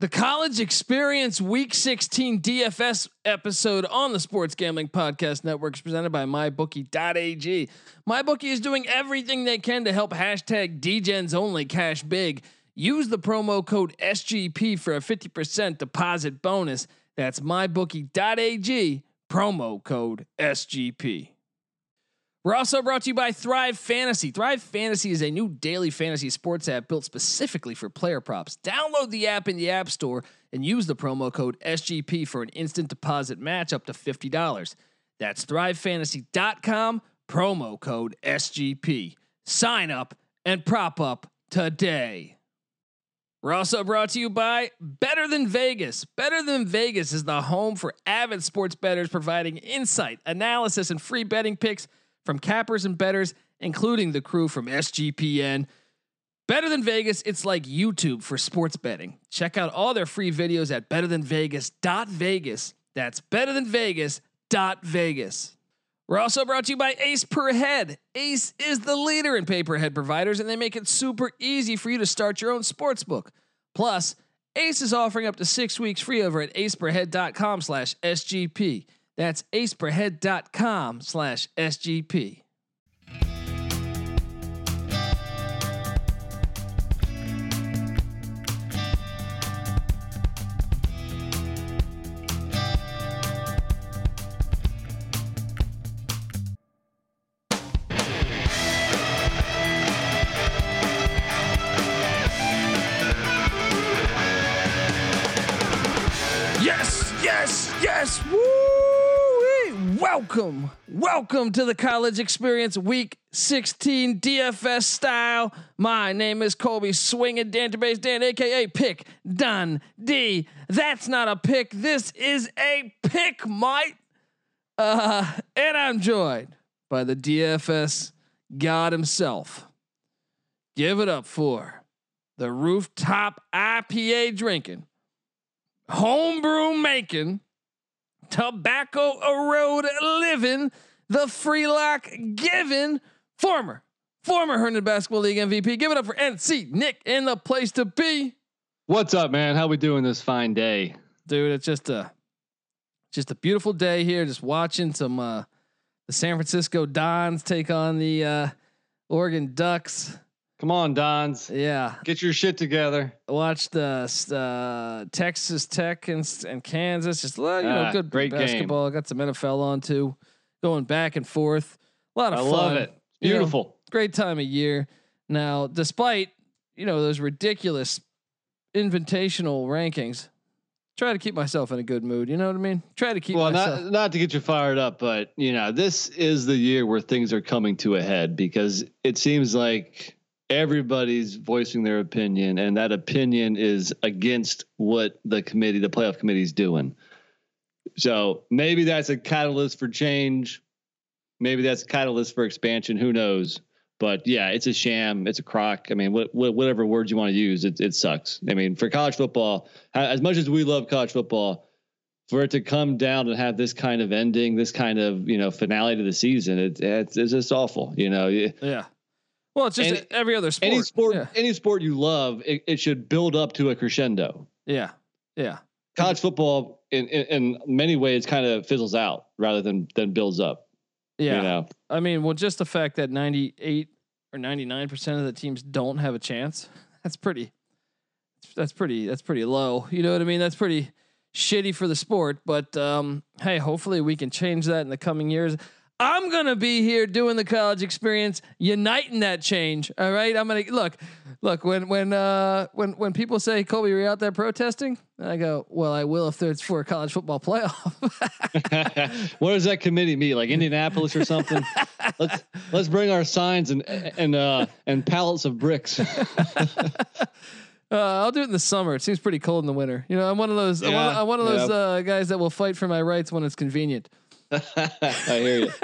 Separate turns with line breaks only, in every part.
The College Experience Week 16 DFS episode on the Sports Gambling Podcast Network is presented by MyBookie.ag. MyBookie is doing everything they can to help hashtag DGens only cash big. Use the promo code SGP for a 50% deposit bonus. That's MyBookie.ag, promo code SGP. We're also brought to you by Thrive Fantasy. Thrive Fantasy is a new daily fantasy sports app built specifically for player props. Download the app in the App Store and use the promo code SGP for an instant deposit match up to $50. That's thrivefantasy.com, promo code SGP. Sign up and prop up today. We're also brought to you by Better Than Vegas. Better Than Vegas is the home for avid sports bettors providing insight, analysis, and free betting picks from cappers and betters, including the crew from SGPN. Better Than Vegas, it's like YouTube for sports betting. Check out all their free videos at betterthanvegas.vegas. That's betterthanvegas.vegas. We're also brought to you by Ace Per Head. Ace is the leader in pay per head providers, and they make it super easy for you to start your own sports book. Plus, Ace is offering up to six weeks free over at aceperhead.com slash SGP. That's aceperhead.com slash SGP. Welcome, welcome to the college experience week 16 DFS style. My name is Colby Swinging Dantabase Dan, aka Pick Done D. That's not a pick. This is a pick, mate. Uh, and I'm joined by the DFS God himself. Give it up for the rooftop IPA drinking homebrew making, tobacco a road living, the free lock giving, former, former Herndon Basketball League MVP. Give it up for NC Nick in the place to be.
What's up, man? How we doing this fine day?
Dude, it's just a just a beautiful day here, just watching some uh the San Francisco Dons take on the uh Oregon Ducks.
Come on, Dons.
Yeah.
Get your shit together.
Watch the uh, Texas Tech and, and Kansas. Just you know,
Ah,
good
great game.
basketball. Got some NFL on too, going back and forth. A lot of
I
fun.
love it.
You know,
Beautiful.
great time of year. Now, despite you know those ridiculous invitational rankings, try to keep myself in a good mood. You know what I mean? Try to keep myself.
well,
myself.
not not to get you fired up, but you know, this is the year where things are coming to a head because it seems like everybody's voicing their opinion, and that opinion is against what the committee, the playoff committee, is doing. So maybe that's a catalyst for change. Maybe that's a catalyst for expansion. Who knows? But yeah, it's a sham. It's a crock. I mean, what, what, whatever words you want to use, it, it sucks. I mean, for college football, as much as we love college football, for it to come down and have this kind of ending, this kind of you know finale to the season, it, it's, it's just awful. You know,
yeah. Well, it's just every other sport.
any sport,
Yeah.
any sport you love, it, it should build up to a crescendo.
Yeah. Yeah.
College football, in, in, in many ways, kind of fizzles out rather than than builds up.
Yeah.
You know,
I mean, well, just the fact that 98 or 99% of the teams don't have a chance, that's pretty, that's pretty, that's pretty low. You know what I mean? That's pretty shitty for the sport. But um, hey, hopefully we can change that in the coming years. I'm going to be here doing the college experience, uniting that change. All right. I'm going to look, look, when, when, uh, when, when people say, Colby, you're out there protesting, I go, well, I will if it's for a college football playoff.
what does that committee meet? Like Indianapolis or something? let's let's bring our signs and and uh and pallets of bricks.
Uh, I'll do it in the summer. It seems pretty cold in the winter. You know, I'm one of those. I'm, one,
Yeah,
I'm one of those
yeah.
uh, guys that will fight for my rights when it's convenient.
I hear you.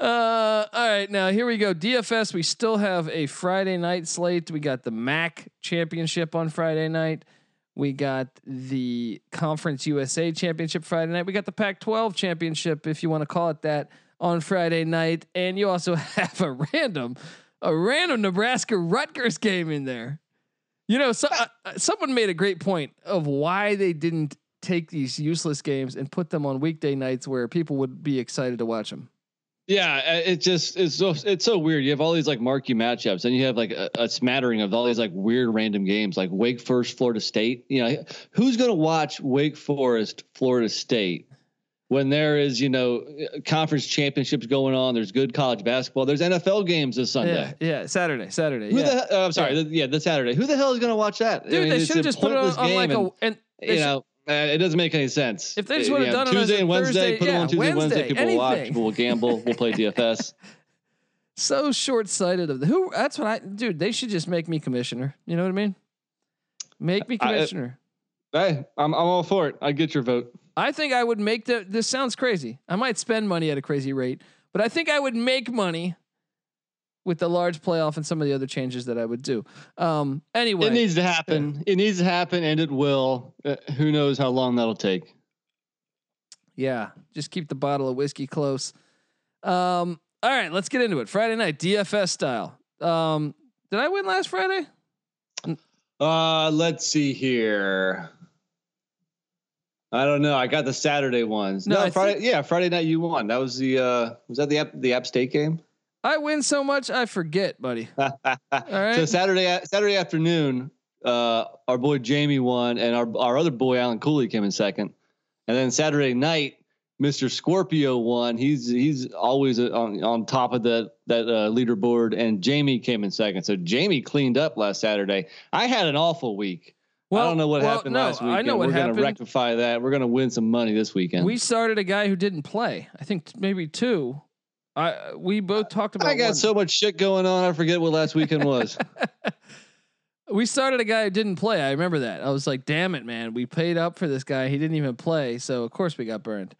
Uh, all right, now here we go. DFS. We still have a Friday night slate. We got the MAC championship on Friday night. We got the Conference USA championship Friday night. We got the Pac-12 championship, if you want to call it that, on Friday night. And you also have a random, a random Nebraska Rutgers game in there. You know, so, uh, uh, someone made a great point of why they didn't take these useless games and put them on weekday nights where people would be excited to watch them.
Yeah, uh, it just it's so it's so weird. You have all these like marquee matchups, and you have like a, a, smattering of all these like weird random games, like Wake Forest, Florida State. You know, who's going to watch Wake Forest, Florida State when there is you know conference championships going on? There's good college basketball. There's NFL games this Sunday.
Yeah, yeah Saturday, Saturday.
Who
yeah.
the? Uh, I'm sorry, yeah. The, yeah, the Saturday. Who the hell is going to watch that?
Dude, I mean, they should just put it on, on like a and
you know uh, it doesn't make any sense.
If they just would have done
Tuesday
it
and Wednesday,
Thursday,
put
yeah,
them on Tuesday,
Wednesday,
Wednesday. People
anything.
will watch. People will gamble. we'll play DFS.
So short sighted of the who. That's what I, dude. They should just make me commissioner. You know what I mean? Make me commissioner.
I, hey, I'm I'm all for it. I get your vote.
I think I would make the. This sounds crazy. I might spend money at a crazy rate, but I think I would make money with the large playoff and some of the other changes that I would do. Um, anyway,
it needs to happen. It needs to happen, and it will. Uh, who knows how long that'll take?
Yeah, just keep the bottle of whiskey close. Um, all right, let's get into it. Friday night DFS style. Um, did I win last Friday?
Uh, let's see here. I don't know. I got the Saturday ones. No, no Friday. Think, yeah, Friday night you won. That was the. uh Was that the App, the App State game?
I win so much I forget, buddy. All right.
So Saturday Saturday afternoon, uh, our boy Jamie won, and our our other boy Alan Cooley came in second, and then Saturday night Mr. Scorpio won. He's he's always on on top of that that uh, leaderboard, and Jamie came in second. So Jamie cleaned up last Saturday. I had an awful week. Well, I don't know what well, happened
no,
last weekend.
I know what
We're going to rectify that. We're going to win some money this weekend.
We started a guy who didn't play. I think maybe two. I we both talked about.
I got
one.
so much shit going on. I forget what last weekend was.
we started a guy who didn't play. I remember that. I was like, "Damn it, man! We paid up for this guy. He didn't even play. So of course we got burned."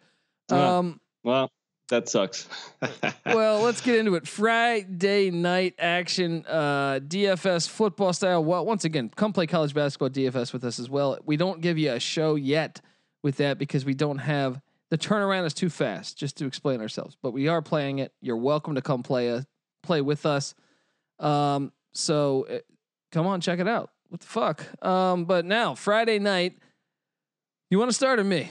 Um,
well, that sucks.
well, let's get into it. Friday night action, uh, DFS football style. Well, once again, come play college basketball DFS with us as well. We don't give you a show yet with that because we don't have the turnaround is too fast. Just to explain ourselves, but we are playing it. You're welcome to come play a play with us. Um, so uh, come on, check it out. What the fuck? Um, but now Friday night, you want to start or me?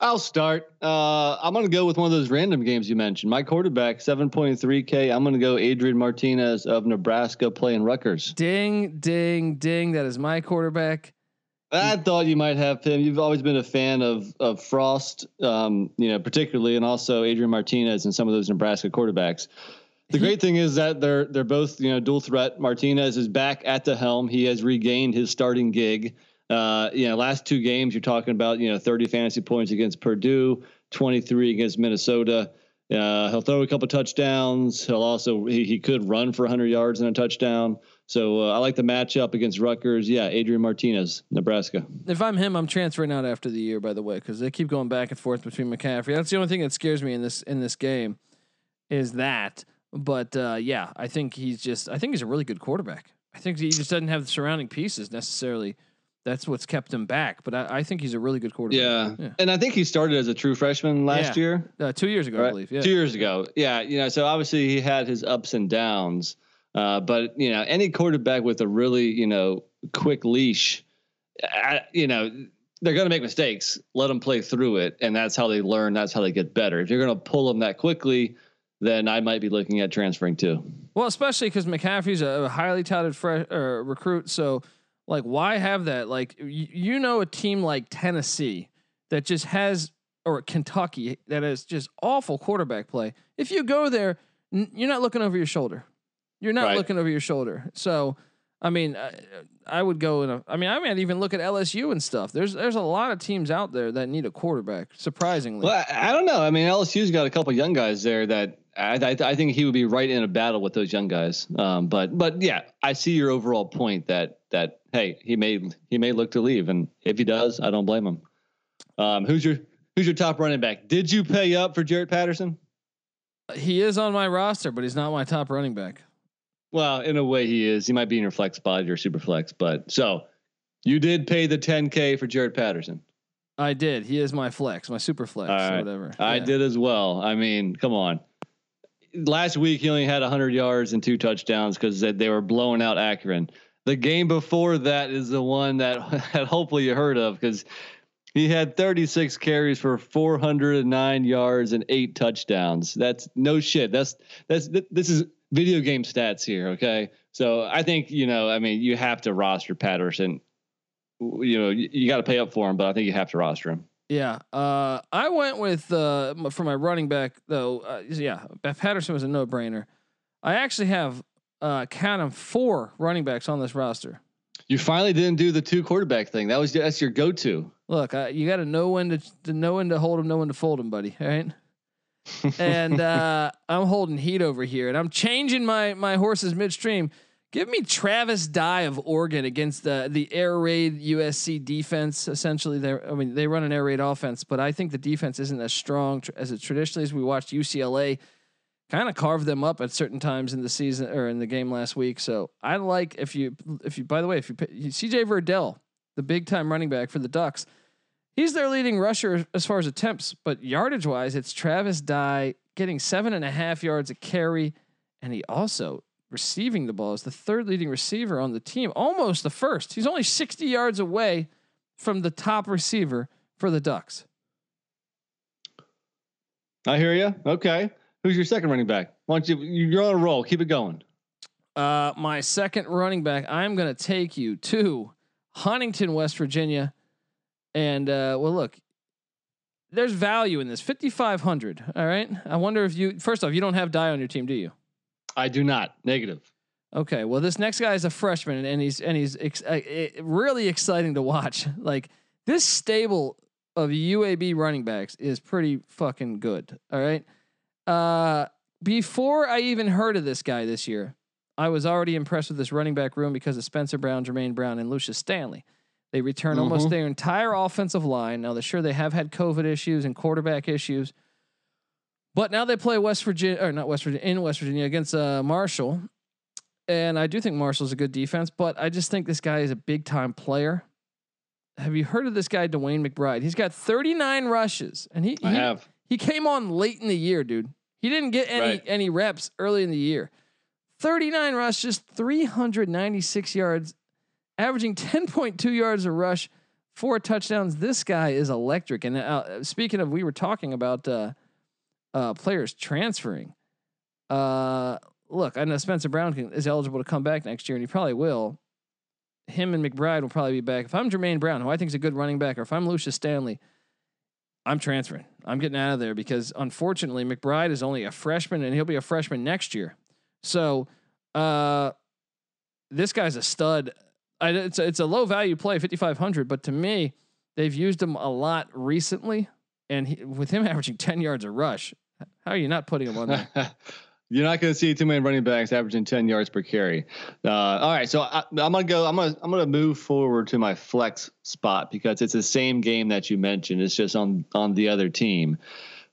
I'll start. Uh, I'm going to go with one of those random games you mentioned. My quarterback, 7.3K. I'm going to go Adrian Martinez of Nebraska playing Rutgers.
Ding, ding, ding. That is my quarterback.
I thought you might have him. You've always been a fan of of Frost, um, you know, particularly, and also Adrian Martinez and some of those Nebraska quarterbacks. The great thing is that they're they're both you know dual threat. Martinez is back at the helm. He has regained his starting gig. Uh, you know, last two games you're talking about, you know, 30 fantasy points against Purdue, 23 against Minnesota. Uh, he'll throw a couple touchdowns. He'll also he, he could run for 100 yards and a touchdown. So uh, I like the matchup against Rutgers. Yeah, Adrian Martinez, Nebraska.
If I'm him, I'm transferring out after the year. By the way, because they keep going back and forth between McCaffrey. That's the only thing that scares me in this in this game, is that. But uh, yeah, I think he's just. I think he's a really good quarterback. I think he just doesn't have the surrounding pieces necessarily that's what's kept him back. But I, I think he's a really good quarterback.
Yeah. yeah. and I think he started as a true freshman last
yeah.
year,
uh, two years ago, right? I believe. Yeah,
two years ago. Yeah, you know, so obviously he had his ups and downs. Uh, but you know, any quarterback with a really you know quick leash, I, you know, they're going to make mistakes. Let them play through it, and that's how they learn. That's how they get better. If you're going to pull them that quickly, then I might be looking at transferring too.
Well, especially because McCaffrey's a highly touted fresh, uh, recruit, so like, why have that? Like, you, you know, a team like Tennessee that just has, or Kentucky that has just awful quarterback play. If you go there, n- you're not looking over your shoulder. You're not right. looking over your shoulder. So, I mean, I, I, would go in a. I mean, I might even look at LSU and stuff. There's there's a lot of teams out there that need a quarterback. Surprisingly,
well, I, I don't know. I mean, LSU's got a couple young guys there that I, I, I, think he would be right in a battle with those young guys. Um, but but yeah, I see your overall point that that hey, he may he may look to leave, and if he does, I don't blame him. Um, who's your who's your top running back? Did you pay up for Jaret Patterson?
He is on my roster, but he's not my top running back.
Well, in a way, he is. He might be in your flex spot, your super flex, but so you did pay the 10k for Jaret Patterson.
I did. He is my flex, my super flex, right. whatever.
I yeah. did as well. I mean, come on. Last week he only had 100 yards and two touchdowns because they were blowing out Akron. The game before that is the one that hopefully you heard of because he had 36 carries for 409 yards and eight touchdowns. That's no shit. That's that's this is video game stats here. Okay, so I think you know. I mean, you have to roster Patterson. You know, you, you got to pay up for him, but I think you have to roster him.
Yeah, uh, I went with uh, for my running back though. Uh, yeah, Beth Patterson was a no brainer. I actually have uh, count them four running backs on this roster.
You finally didn't do the two quarterback thing. That was that's your go to.
Look, uh, you got to know when to, to know when to hold them, know when to fold them, buddy. All right. And uh, I'm holding heat over here, and I'm changing my my horses midstream. Give me Travis Dye of Oregon against the the air raid USC defense. Essentially, they I mean they run an air raid offense, but I think the defense isn't as strong as it traditionally is. We watched UCLA kind of carve them up at certain times in the season or in the game last week. So I like if you if you by the way if you, you CJ Verdell, the big time running back for the Ducks, he's their leading rusher as far as attempts, but yardage wise, it's Travis Dye getting seven and a half yards a carry, and he also receiving the ball is the third leading receiver on the team, almost the first. He's only 60 yards away from the top receiver for the Ducks.
I hear you. Okay. Who's your second running back? Why don't you you're on a roll. Keep it going.
Uh, my second running back, I'm going to take you to Huntington, West Virginia. And uh, well, look, there's value in this 5500 all right i wonder if you first off you don't have Dye on your team do you
I do not. Negative.
Okay, well, this next guy is a freshman, and he's and he's ex- uh, really exciting to watch. Like this stable of UAB running backs is pretty fucking good. All right. Uh, before I even heard of this guy this year, I was already impressed with this running back room because of Spencer Brown, Jermaine Brown, and Lucius Stanley. They return mm-hmm. almost their entire offensive line. Now, they're sure they have had COVID issues and quarterback issues, but now they play West Virginia or not West Virginia in West Virginia against uh, Marshall, and I do think Marshall's a good defense, but I just think this guy is a big time player. Have you heard of this guy, DeWayne McBride? He's got 39 rushes, and he,
I
he,
have.
He came on late in the year, dude. He didn't get any right. any reps early in the year. 39 rushes, 396 yards, averaging 10.2 yards a rush, four touchdowns. This guy is electric. And uh, speaking of, we were talking about uh, uh, players transferring. Uh, look, I know Spencer Brown can, is eligible to come back next year, and he probably will. Him and McBride will probably be back. If I'm Jermaine Brown, who I think is a good running back, or if I'm Lucius Stanley, I'm transferring. I'm getting out of there because unfortunately McBride is only a freshman, and he'll be a freshman next year. So, uh, this guy's a stud. I, it's a, it's a low value play, 5500, but to me, they've used him a lot recently, and he, with him averaging 10 yards a rush, how are you not putting him on there?
You're not going to see too many running backs averaging 10 yards per carry. Uh, all right, so I, am going to go. I'm going to I'm going to move forward to my flex spot because it's the same game that you mentioned. It's just on on the other team.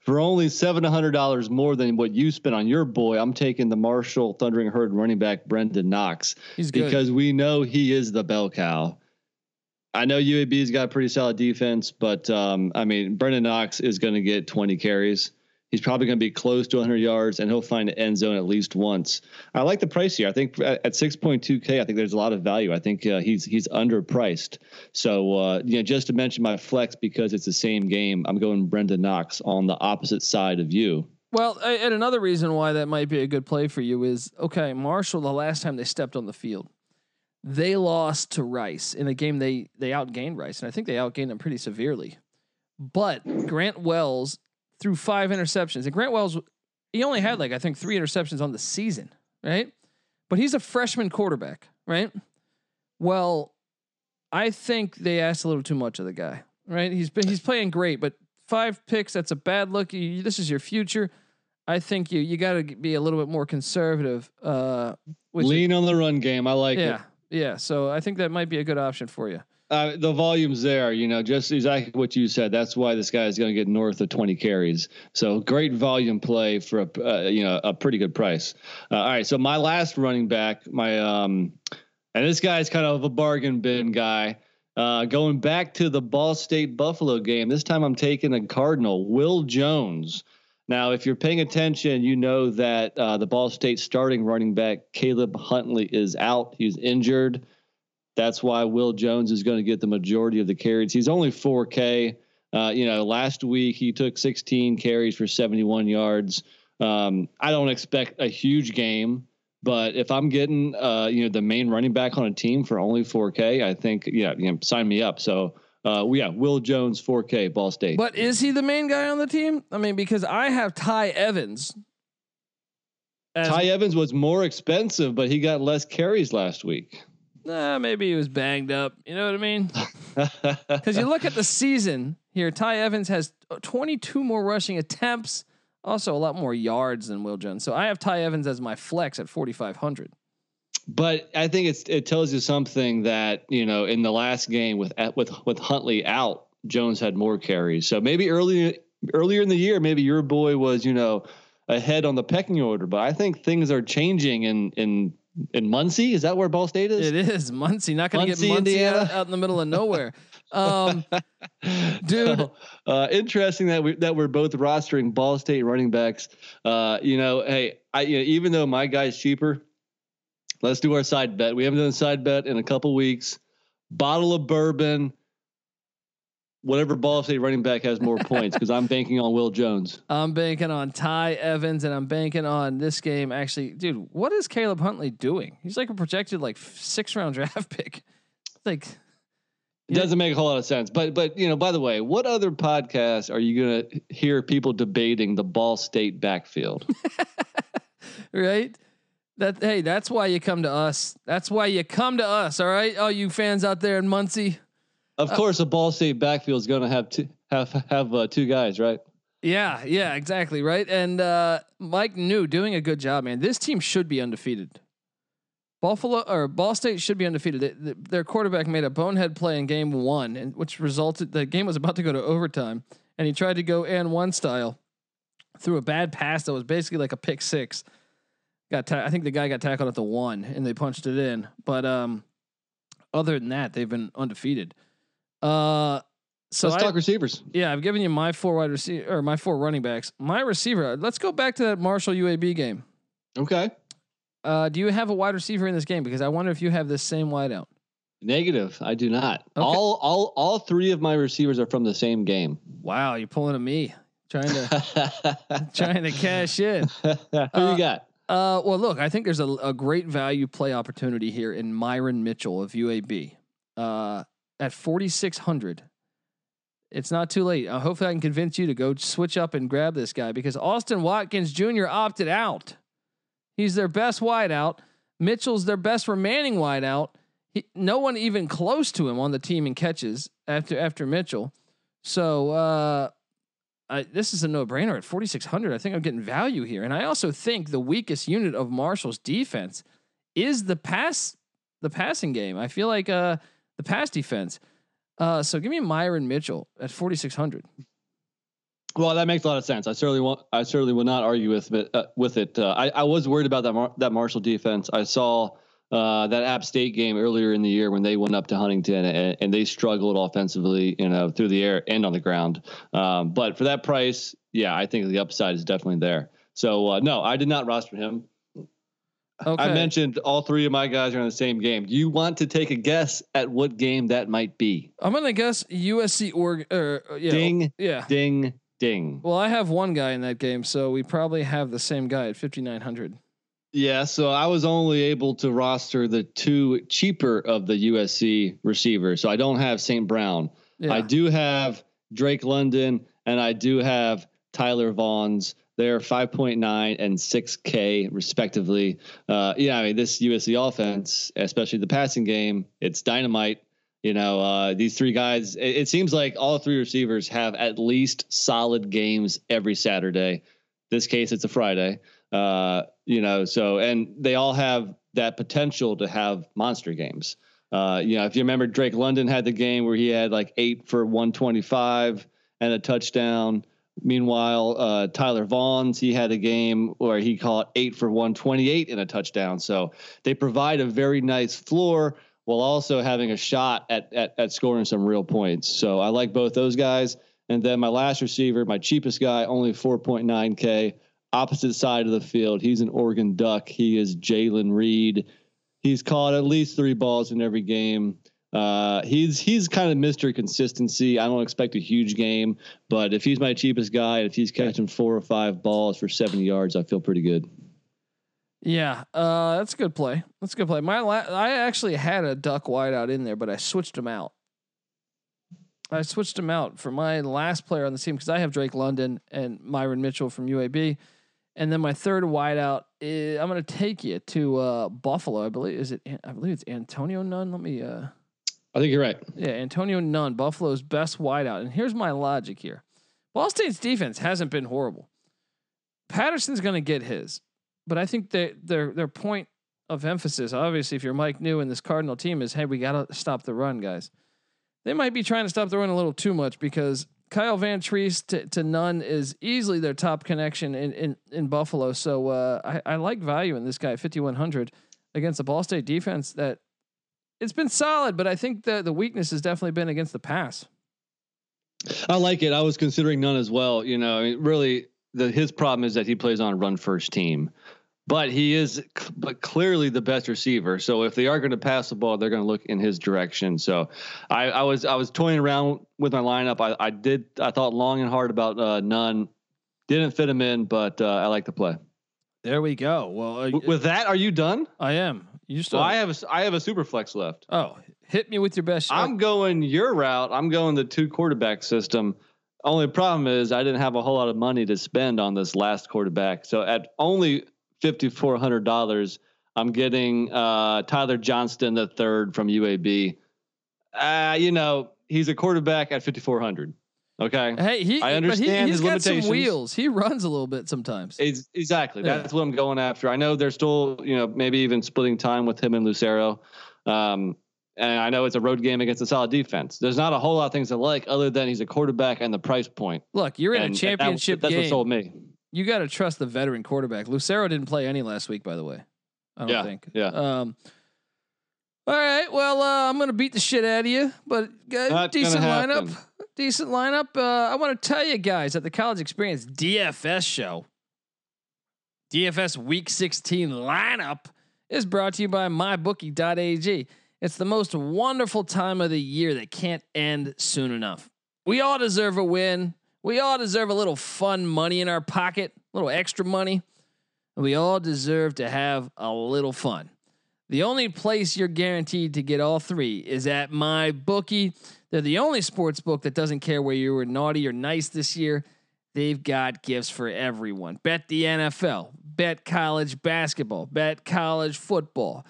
For only seven hundred dollars more than what you spent on your boy, I'm taking the Marshall Thundering Herd running back Brenden Knox.
He's good.
because we know he is the bell cow. I know UAB's got a pretty solid defense, but um, I mean Brenden Knox is going to get 20 carries. He's probably going to be close to 100 yards, and he'll find an end zone at least once. I like the price here. I think at, 6.2k, I think there's a lot of value. I think uh, he's he's underpriced. So uh, you know, just to mention my flex because it's the same game, I'm going Brenden Knox on the opposite side of you.
Well, and another reason why that might be a good play for you is okay, Marshall. The last time they stepped on the field, they lost to Rice in a game they they outgained Rice, and I think they outgained them pretty severely. But Grant Wells threw five interceptions. And Grant Wells, he only had like I think three interceptions on the season, right? But he's a freshman quarterback, right? Well, I think they asked a little too much of the guy, right? He's been he's playing great, but five picks that's a bad look. You, this is your future. I think you you got to be a little bit more conservative. Uh,
Lean on the run game. I like
yeah, it. Yeah, so I think that might be a good option for you.
Uh, the volume's there, you know, just exactly what you said. That's why this guy is going to get north of 20 carries. So great volume play for a, uh, you know, a pretty good price. Uh, all right. So my last running back, my, um, and this guy's kind of a bargain bin guy. Uh, going back to the Ball State Buffalo game, this time I'm taking a Cardinal, Will Jones. Now, if you're paying attention, you know that uh, the Ball State starting running back Caleb Huntley is out. He's injured. That's why Will Jones is going to get the majority of the carries. He's only 4K. Uh, you know, last week he took 16 carries for 71 yards. Um, I don't expect a huge game, but if I'm getting uh, you know the main running back on a team for only 4K, I think yeah, you know, sign me up. So uh, yeah, Will Jones 4K Ball State.
But is he the main guy on the team? I mean, because I have Ty Evans.
Ty Evans was more expensive, but he got less carries last week.
Nah, maybe he was banged up. You know what I mean? Because you look at the season here, Ty Evans has 22 more rushing attempts, also a lot more yards than Will Jones. So I have Ty Evans as my flex at 4,500.
But I think it's it tells you something that you know in the last game with with with Huntley out, Jones had more carries. So maybe early earlier in the year, maybe your boy was you know ahead on the pecking order. But I think things are changing in in in Muncie. Is that where Ball State is?
It is Muncie. Not going to get Muncie out, out, in the middle of nowhere. Um, dude, so,
uh, interesting that we that we're both rostering Ball State running backs. Uh, you know, hey, I you know, even though my guy's cheaper, let's do our side bet. We haven't done a side bet in a couple weeks. Bottle of bourbon, whatever Ball State running back has more points because I'm banking on Will Jones.
I'm banking on Ty Evans and I'm banking on this game. Actually, dude, what is Caleb Huntley doing? He's like a projected like six round draft pick. Like
it doesn't make a whole lot of sense. But but you know, by the way, what other podcasts are you gonna hear people debating the Ball State backfield?
right? That hey, that's why you come to us. That's why you come to us. All right, all you fans out there in Muncie.
Of uh, course, a Ball State backfield is going to have two have have uh, two guys, right?
Yeah, yeah, exactly, right. And uh, Mike Neu doing a good job, man. This team should be undefeated. Buffalo or Ball State should be undefeated. They, they, their quarterback made a bonehead play in game one, and which resulted the game was about to go to overtime, and he tried to go and one style through a bad pass that was basically like a pick six. Got ta- I think the guy got tackled at the one, and they punched it in. But um, other than that, they've been undefeated. Uh, so
let's I, talk receivers.
Yeah, I've given you my four wide receiver or my four running backs. My receiver. Let's go back to that Marshall UAB game.
Okay.
Uh, do you have a wide receiver in this game? Because I wonder if you have this same wideout.
Negative. I do not. Okay. All all all three of my receivers are from the same game.
Wow, you're pulling a me. Trying to trying to cash in.
Who uh, you got?
Uh, well, look, I think there's a, a, great value play opportunity here in Myron Mitchell of UAB. Uh, at 4600 it's not too late. Uh, hopefully, I can convince you to go switch up and grab this guy because Austin Watkins Jr. opted out. He's their best wideout. Mitchell's their best remaining wideout. He, no one even close to him on the team in catches after after Mitchell. So uh, this is a no brainer at 4600. I think I'm getting value here, and I also think the weakest unit of Marshall's defense is the pass the passing game. I feel like uh, the pass defense. Uh, so give me Myron Mitchell at 4,600.
Well, that makes a lot of sense. I certainly want. I certainly will not argue with it. Uh, with it, uh, I, I was worried about that Mar- that Marshall defense. I saw uh, that App State game earlier in the year when they went up to Huntington and, and they struggled offensively, you know, through the air and on the ground. Um, but for that price, yeah, I think the upside is definitely there. So uh, no, I did not roster him. Okay. I mentioned all three of my guys are in the same game. Do you want to take a guess at what game that might be?
I'm gonna guess USC or uh, yeah,
ding,
yeah,
ding, ding.
Well, I have one guy in that game, so we probably have the same guy at 5900.
Yeah, so I was only able to roster the two cheaper of the USC receivers. So I don't have St. Brown. Yeah. I do have Drake London and I do have Tyler Vaughns. They're 5.9 and 6K respectively. Uh, yeah, I mean this USC offense, especially the passing game, it's dynamite. You know, uh, these three guys. It, it, seems like all three receivers have at least solid games every Saturday. This case, it's a Friday. Uh, you know, so and they all have that potential to have monster games. Uh, you know, if you remember, Drake London had the game where he had like eight for 125 and a touchdown. Meanwhile, uh, Tyler Vaughns, he had a game where he caught eight for 128 and a touchdown. So they provide a very nice floor while also having a shot at, at, at scoring some real points. So I like both those guys. And then my last receiver, my cheapest guy, only 4.9K, opposite side of the field. He's an Oregon Duck. He is Jalen Reed. He's caught at least three balls in every game. Uh, he's he's kind of Mr. Consistency. I don't expect a huge game, but if he's my cheapest guy, if he's catching four or five balls for 70 yards, I feel pretty good.
Yeah, uh, that's a good play. That's a good play. My la- I actually had a duck wideout in there, but I switched him out. I switched him out for my last player on the team because I have Drake London and Myron Mitchell from UAB, and then my third wideout. Is, I'm going to take you to uh, Buffalo. I believe is it. I believe it's Antonio Nunn. Let me. Uh,
I think you're right.
Yeah, Antonio Nunn, Buffalo's best wideout. And here's my logic here: Ball State's defense hasn't been horrible. Patterson's going to get his but I think that their their point of emphasis, obviously, if you're Mike Neu and this Cardinal team, is hey, we got to stop the run, guys. They might be trying to stop the run a little too much because Kyle Vantrease to, to Nunn is easily their top connection in in, in Buffalo. So uh, I, I like value in this guy, 5100 against the Ball State defense. That it's been solid, but I think the the weakness has definitely been against the pass.
I like it. I was considering Nunn as well. You know, I mean, really, the his problem is that he plays on a run first team but he is but clearly the best receiver. So if they are going to pass the ball, they're going to look in his direction. So I, I, was I was toying around with my lineup. I, I did I thought long and hard about uh, Nunn. Didn't fit him in, but uh, I like the play.
There we go. Well,
uh, with that, are you done?
I am. You still?
Well, I have a I have a super flex left.
Oh, hit me with your best.
Shot. I'm going your route. I'm going the two quarterback system. Only problem is I didn't have a whole lot of money to spend on this last quarterback. So at only fifty four hundred dollars. I'm getting uh, Tyler Johnston the third from UAB. Uh, you know, he's a quarterback at fifty four hundred. Okay.
Hey, he. I understand he, has got some wheels. He runs a little bit sometimes.
It's, exactly. Yeah. That's what I'm going after. I know they're still, you know, maybe even splitting time with him and Lucero. Um, and I know it's a road game against a solid defense. There's not a whole lot of things I like other than he's a quarterback and the price point.
Look, you're in and, a championship
that, that's
game.
what sold me
you got to trust the veteran quarterback. Lucero didn't play any last week, by the way. I don't
yeah,
think.
Yeah. Um,
all right. Well, uh, I'm gonna beat the shit out of you, but uh, decent lineup. Decent lineup. Uh, I want to tell you guys at the College Experience DFS show. DFS Week 16 lineup is brought to you by MyBookie.ag. It's the most wonderful time of the year that can't end soon enough. We all deserve a win. We all deserve a little fun money in our pocket, a little extra money. We all deserve to have a little fun. The only place you're guaranteed to get all three is at my bookie. They're the only sports book that doesn't care whether you were naughty or nice this year. They've got gifts for everyone. Bet the NFL, bet college basketball, bet college football,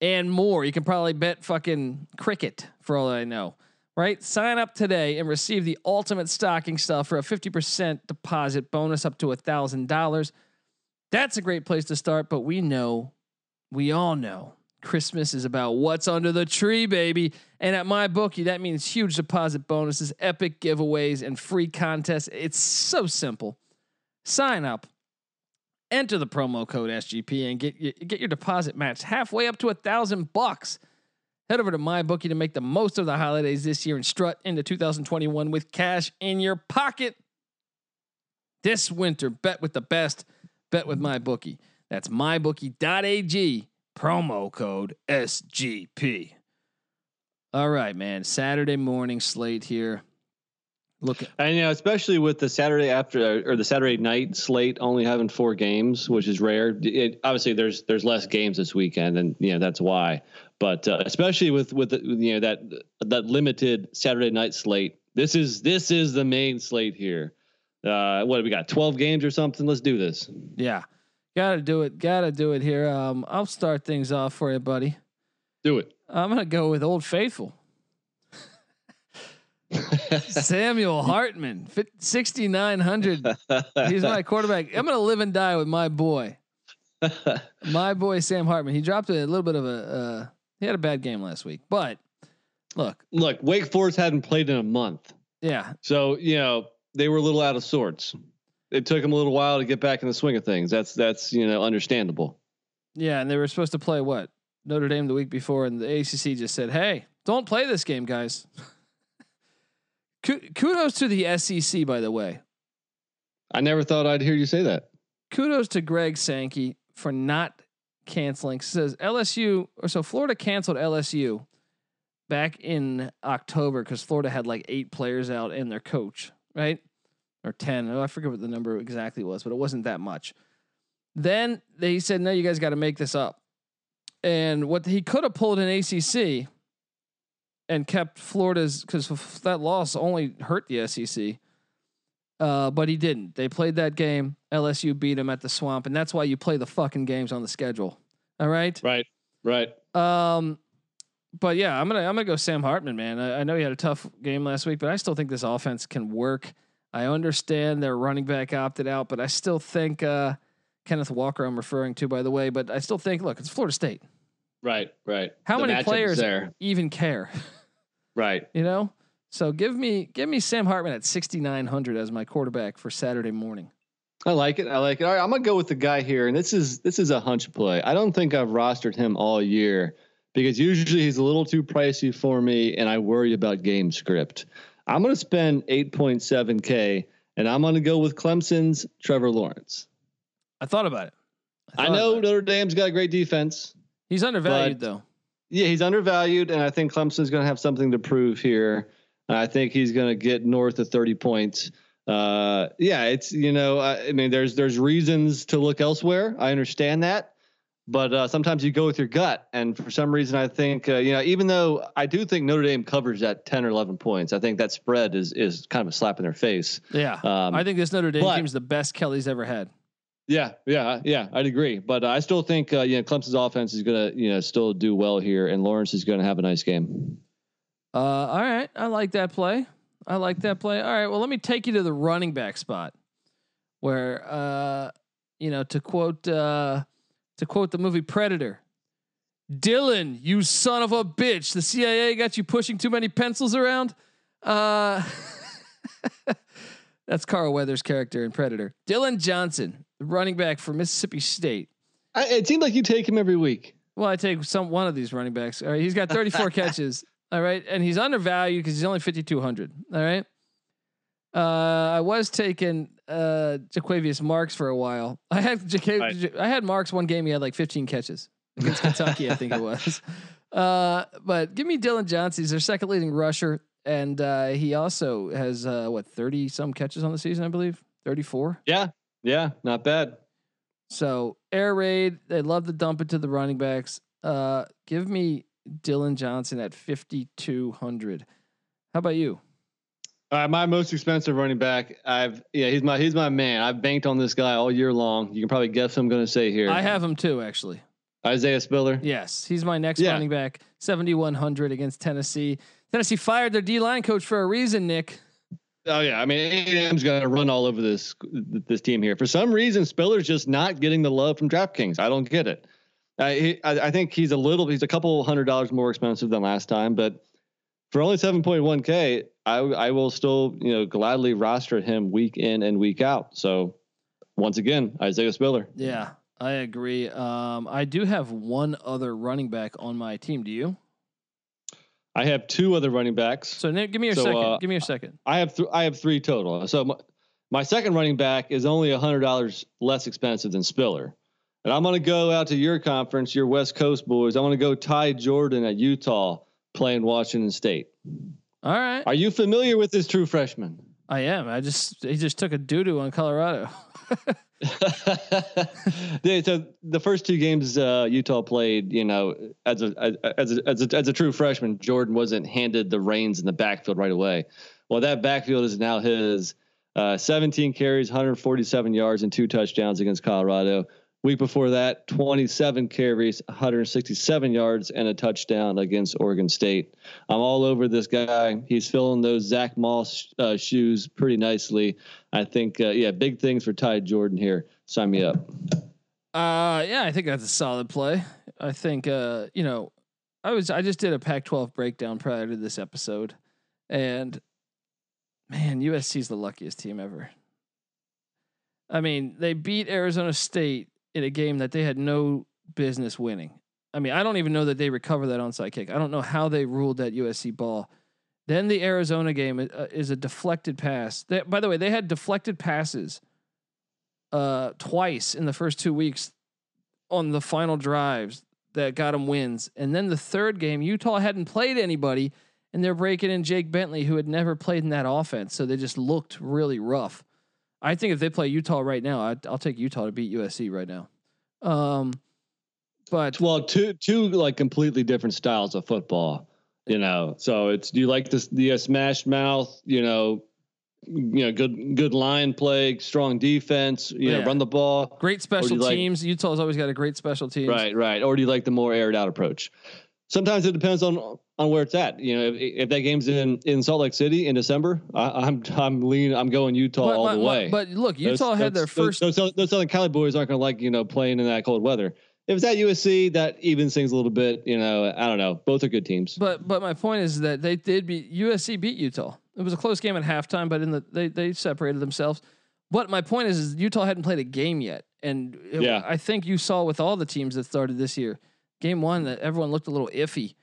and more. You can probably bet fucking cricket for all I know right? Sign up today and receive the ultimate stocking stuff for a 50% deposit bonus up to $1,000. That's a great place to start, but we know, we all know, Christmas is about what's under the tree, baby. And at my bookie, that means huge deposit bonuses, epic giveaways, and free contests. It's so simple. Sign up, enter the promo code SGP, and get your, get your deposit matched halfway up to a thousand bucks. Head over to MyBookie to make the most of the holidays this year and strut into 2021 with cash in your pocket. This winter, bet with the best, bet with MyBookie. That's mybookie.ag, promo code SGP. All right, man. Saturday morning slate here. Look, at-
and you know, especially with the Saturday after or the Saturday night slate only having four games, which is rare. It, obviously, there's there's less games this weekend, and you know that's why. But uh, especially with with the, you know that that limited Saturday night slate, this is this is the main slate here. Uh, what do we got? Twelve games or something? Let's do this.
Yeah, gotta do it. Gotta do it here. Um, I'll start things off for you, buddy.
Do it.
I'm gonna go with Old Faithful. Samuel Hartman, 6,900. He's my quarterback. I'm going to live and die with my boy. my boy, Sam Hartman. He dropped a little bit of a, uh, he had a bad game last week, but look.
Look, Wake Forest hadn't played in a month.
Yeah.
So, you know, they were a little out of sorts. It took them a little while to get back in the swing of things. That's, that's, you know, understandable.
Yeah. And they were supposed to play what? Notre Dame the week before, and the ACC just said, hey, don't play this game, guys. Kudos to the SEC, by the way.
I never thought I'd hear you say that.
Kudos to Greg Sankey for not canceling. Says LSU or so Florida canceled LSU back in October because Florida had like eight players out and their coach, right? Or 10. Oh, I forget what the number exactly was, but it wasn't that much. Then they said, no, you guys got to make this up. And what he could have pulled an ACC and kept Florida's, because that loss only hurt the SEC. Uh, but he didn't. They played that game. LSU beat him at the swamp, and that's why you play the fucking games on the schedule. All right.
Right. Right.
Um, but yeah, I'm gonna I'm gonna go Sam Hartman, man. I, I know he had a tough game last week, but I still think this offense can work. I understand their running back opted out, but I still think uh, Kenneth Walker I'm referring to, by the way. But I still think, look, it's Florida State.
Right. Right.
How
The
many players
there?
even care?
Right.
You know. So give me give me Sam Hartman at 6900 as my quarterback for Saturday morning.
I like it. I like it. All right, I'm gonna go with the guy here, and this is this is a hunch play. I don't think I've rostered him all year because usually he's a little too pricey for me, and I worry about game script. I'm gonna spend 8.7k, and I'm gonna go with Clemson's Trevor Lawrence.
I thought about it.
I,
thought
know. Notre Dame's got a great defense.
he's undervalued though.
Yeah, he's undervalued, and I think Clemson's gonna have something to prove here. I think he's gonna get north of 30 points. Uh, yeah, it's you know, I, I mean, there's there's reasons to look elsewhere. I understand that, but uh, sometimes you go with your gut, and for some reason, I think uh, you know, even though I do think Notre Dame covers that 10 or 11 points, I think that spread is is kind of a slap in their face.
Yeah.
Um,
I think this Notre Dame
but-
team's the best Kelly's ever had.
yeah, yeah, yeah, I'd agree, but I still think uh, you know Clemson's offense is gonna you know still do well here, and Lawrence is gonna have a nice game.
Uh, all right, I like that play. I like that play. All right, well, let me take you to the running back spot, where, uh, you know, to quote uh, to quote the movie Predator, Dillon, you son of a bitch, the CIA got you pushing too many pencils around. Uh, that's Carl Weathers' character in Predator. Dillon Johnson, the running back for Mississippi State.
I, it seems like you take him every week.
Well, I take some one of these running backs. All right, he's got 34 catches. All right, and he's undervalued because he's only 5200. All right. Uh, I was taking uh Jo'quavious Marks for a while. I had Jaca-
Right.
I had Marks one game. He had like 15 catches against Kentucky, I think it was. Uh, but give me Dillon Johnson. He's their second leading rusher, and uh, he also has uh, what 30 some catches on the season, I believe. 34.
Yeah, yeah, not bad.
So air raid, they love to dump it to the running backs. Uh, give me Dillon Johnson at fifty two hundred. How about you?
All right, my most expensive running back. I've yeah, he's my he's my man. I've banked on this guy all year long. You can probably guess what I'm going to say here.
I have him too, actually.
Isaiah Spiller.
Yes, he's my next
Yeah.
running back. Seventy one hundred against Tennessee. Tennessee fired their D line coach for a reason, Nick.
Oh yeah, I mean A&M's going to run all over this this team here. For some reason, Spiller's just not getting the love from DraftKings. I don't get it. I, he, I I think he's a little he's a couple hundred dollars more expensive than last time, but for only 7.1k, I I will still you know gladly roster him week in and week out. So once again, Isaiah Spiller.
Yeah, I agree. Um, I do have one other running back on my team. Do you?
I have two other running backs.
So Nick, give me your
So,
second.
uh,
give me your second.
I have th- I have three total. So my, my second running back is only a hundred dollars less expensive than Spiller, and I'm going to go out to your conference, your West Coast boys. I'm going to go Ty Jordan at Utah playing Washington State.
All right,
Are you familiar with this true freshman?
I am. I just he just took a doo doo on Colorado.
Yeah, so the first two games uh, Utah played, you know, as a as a, as a as a true freshman, Jordan wasn't handed the reins in the backfield right away. Well, that backfield is now his. Uh, 17 carries, 147 yards, and two touchdowns against Colorado. Week before that, 27 carries, 167 yards, and a touchdown against Oregon State. I'm all over this guy. He's filling those Zach Moss uh, shoes pretty nicely. I think, uh, yeah, big things for Ty Jordan here. Sign me up.
Uh, yeah, I think that's a solid play. I think, uh, you know, I was I just did a Pac-12 breakdown prior to this episode, and man, USC is the luckiest team ever. I mean, they beat Arizona State in a game that they had no business winning. I mean, I don't even know that they recovered that onside kick. I don't know how they ruled that USC ball. Then the Arizona game uh, is a deflected pass. They, by the way, they had deflected passes uh, twice in the first two weeks on the final drives that got them wins. And then the third game, Utah hadn't played anybody, and they're breaking in Jake Bentley, who had never played in that offense. So they just looked really rough. I think if they play Utah right now, i will take Utah to beat USC right now. Um, but
well, two two like completely different styles of football, you know. So it's do you like this the uh, smash mouth, you know, you know, good good line play, strong defense, you yeah. know, run the ball.
Great special teams. Like, Utah's always got a great special team.
Right, right. Or do you like the more aired out approach? Sometimes it depends on on where it's at. You know, if, if that game's in, in Salt Lake City in December, I, am I'm, I'm leaning. I'm going Utah
but,
all
the
way.
But look, Utah those, had their first.
Those, those, those Southern Cali boys aren't going to like you know playing in that cold weather. If it's at USC, that evens things a little bit. You know, I don't know. Both are good teams.
But but my point is that they did beat USC beat Utah. It was a close game at halftime, but in the they they separated themselves. But my point is, is Utah hadn't played a game yet, and it, yeah. I think you saw with all the teams that started this year, game one that everyone looked a little iffy.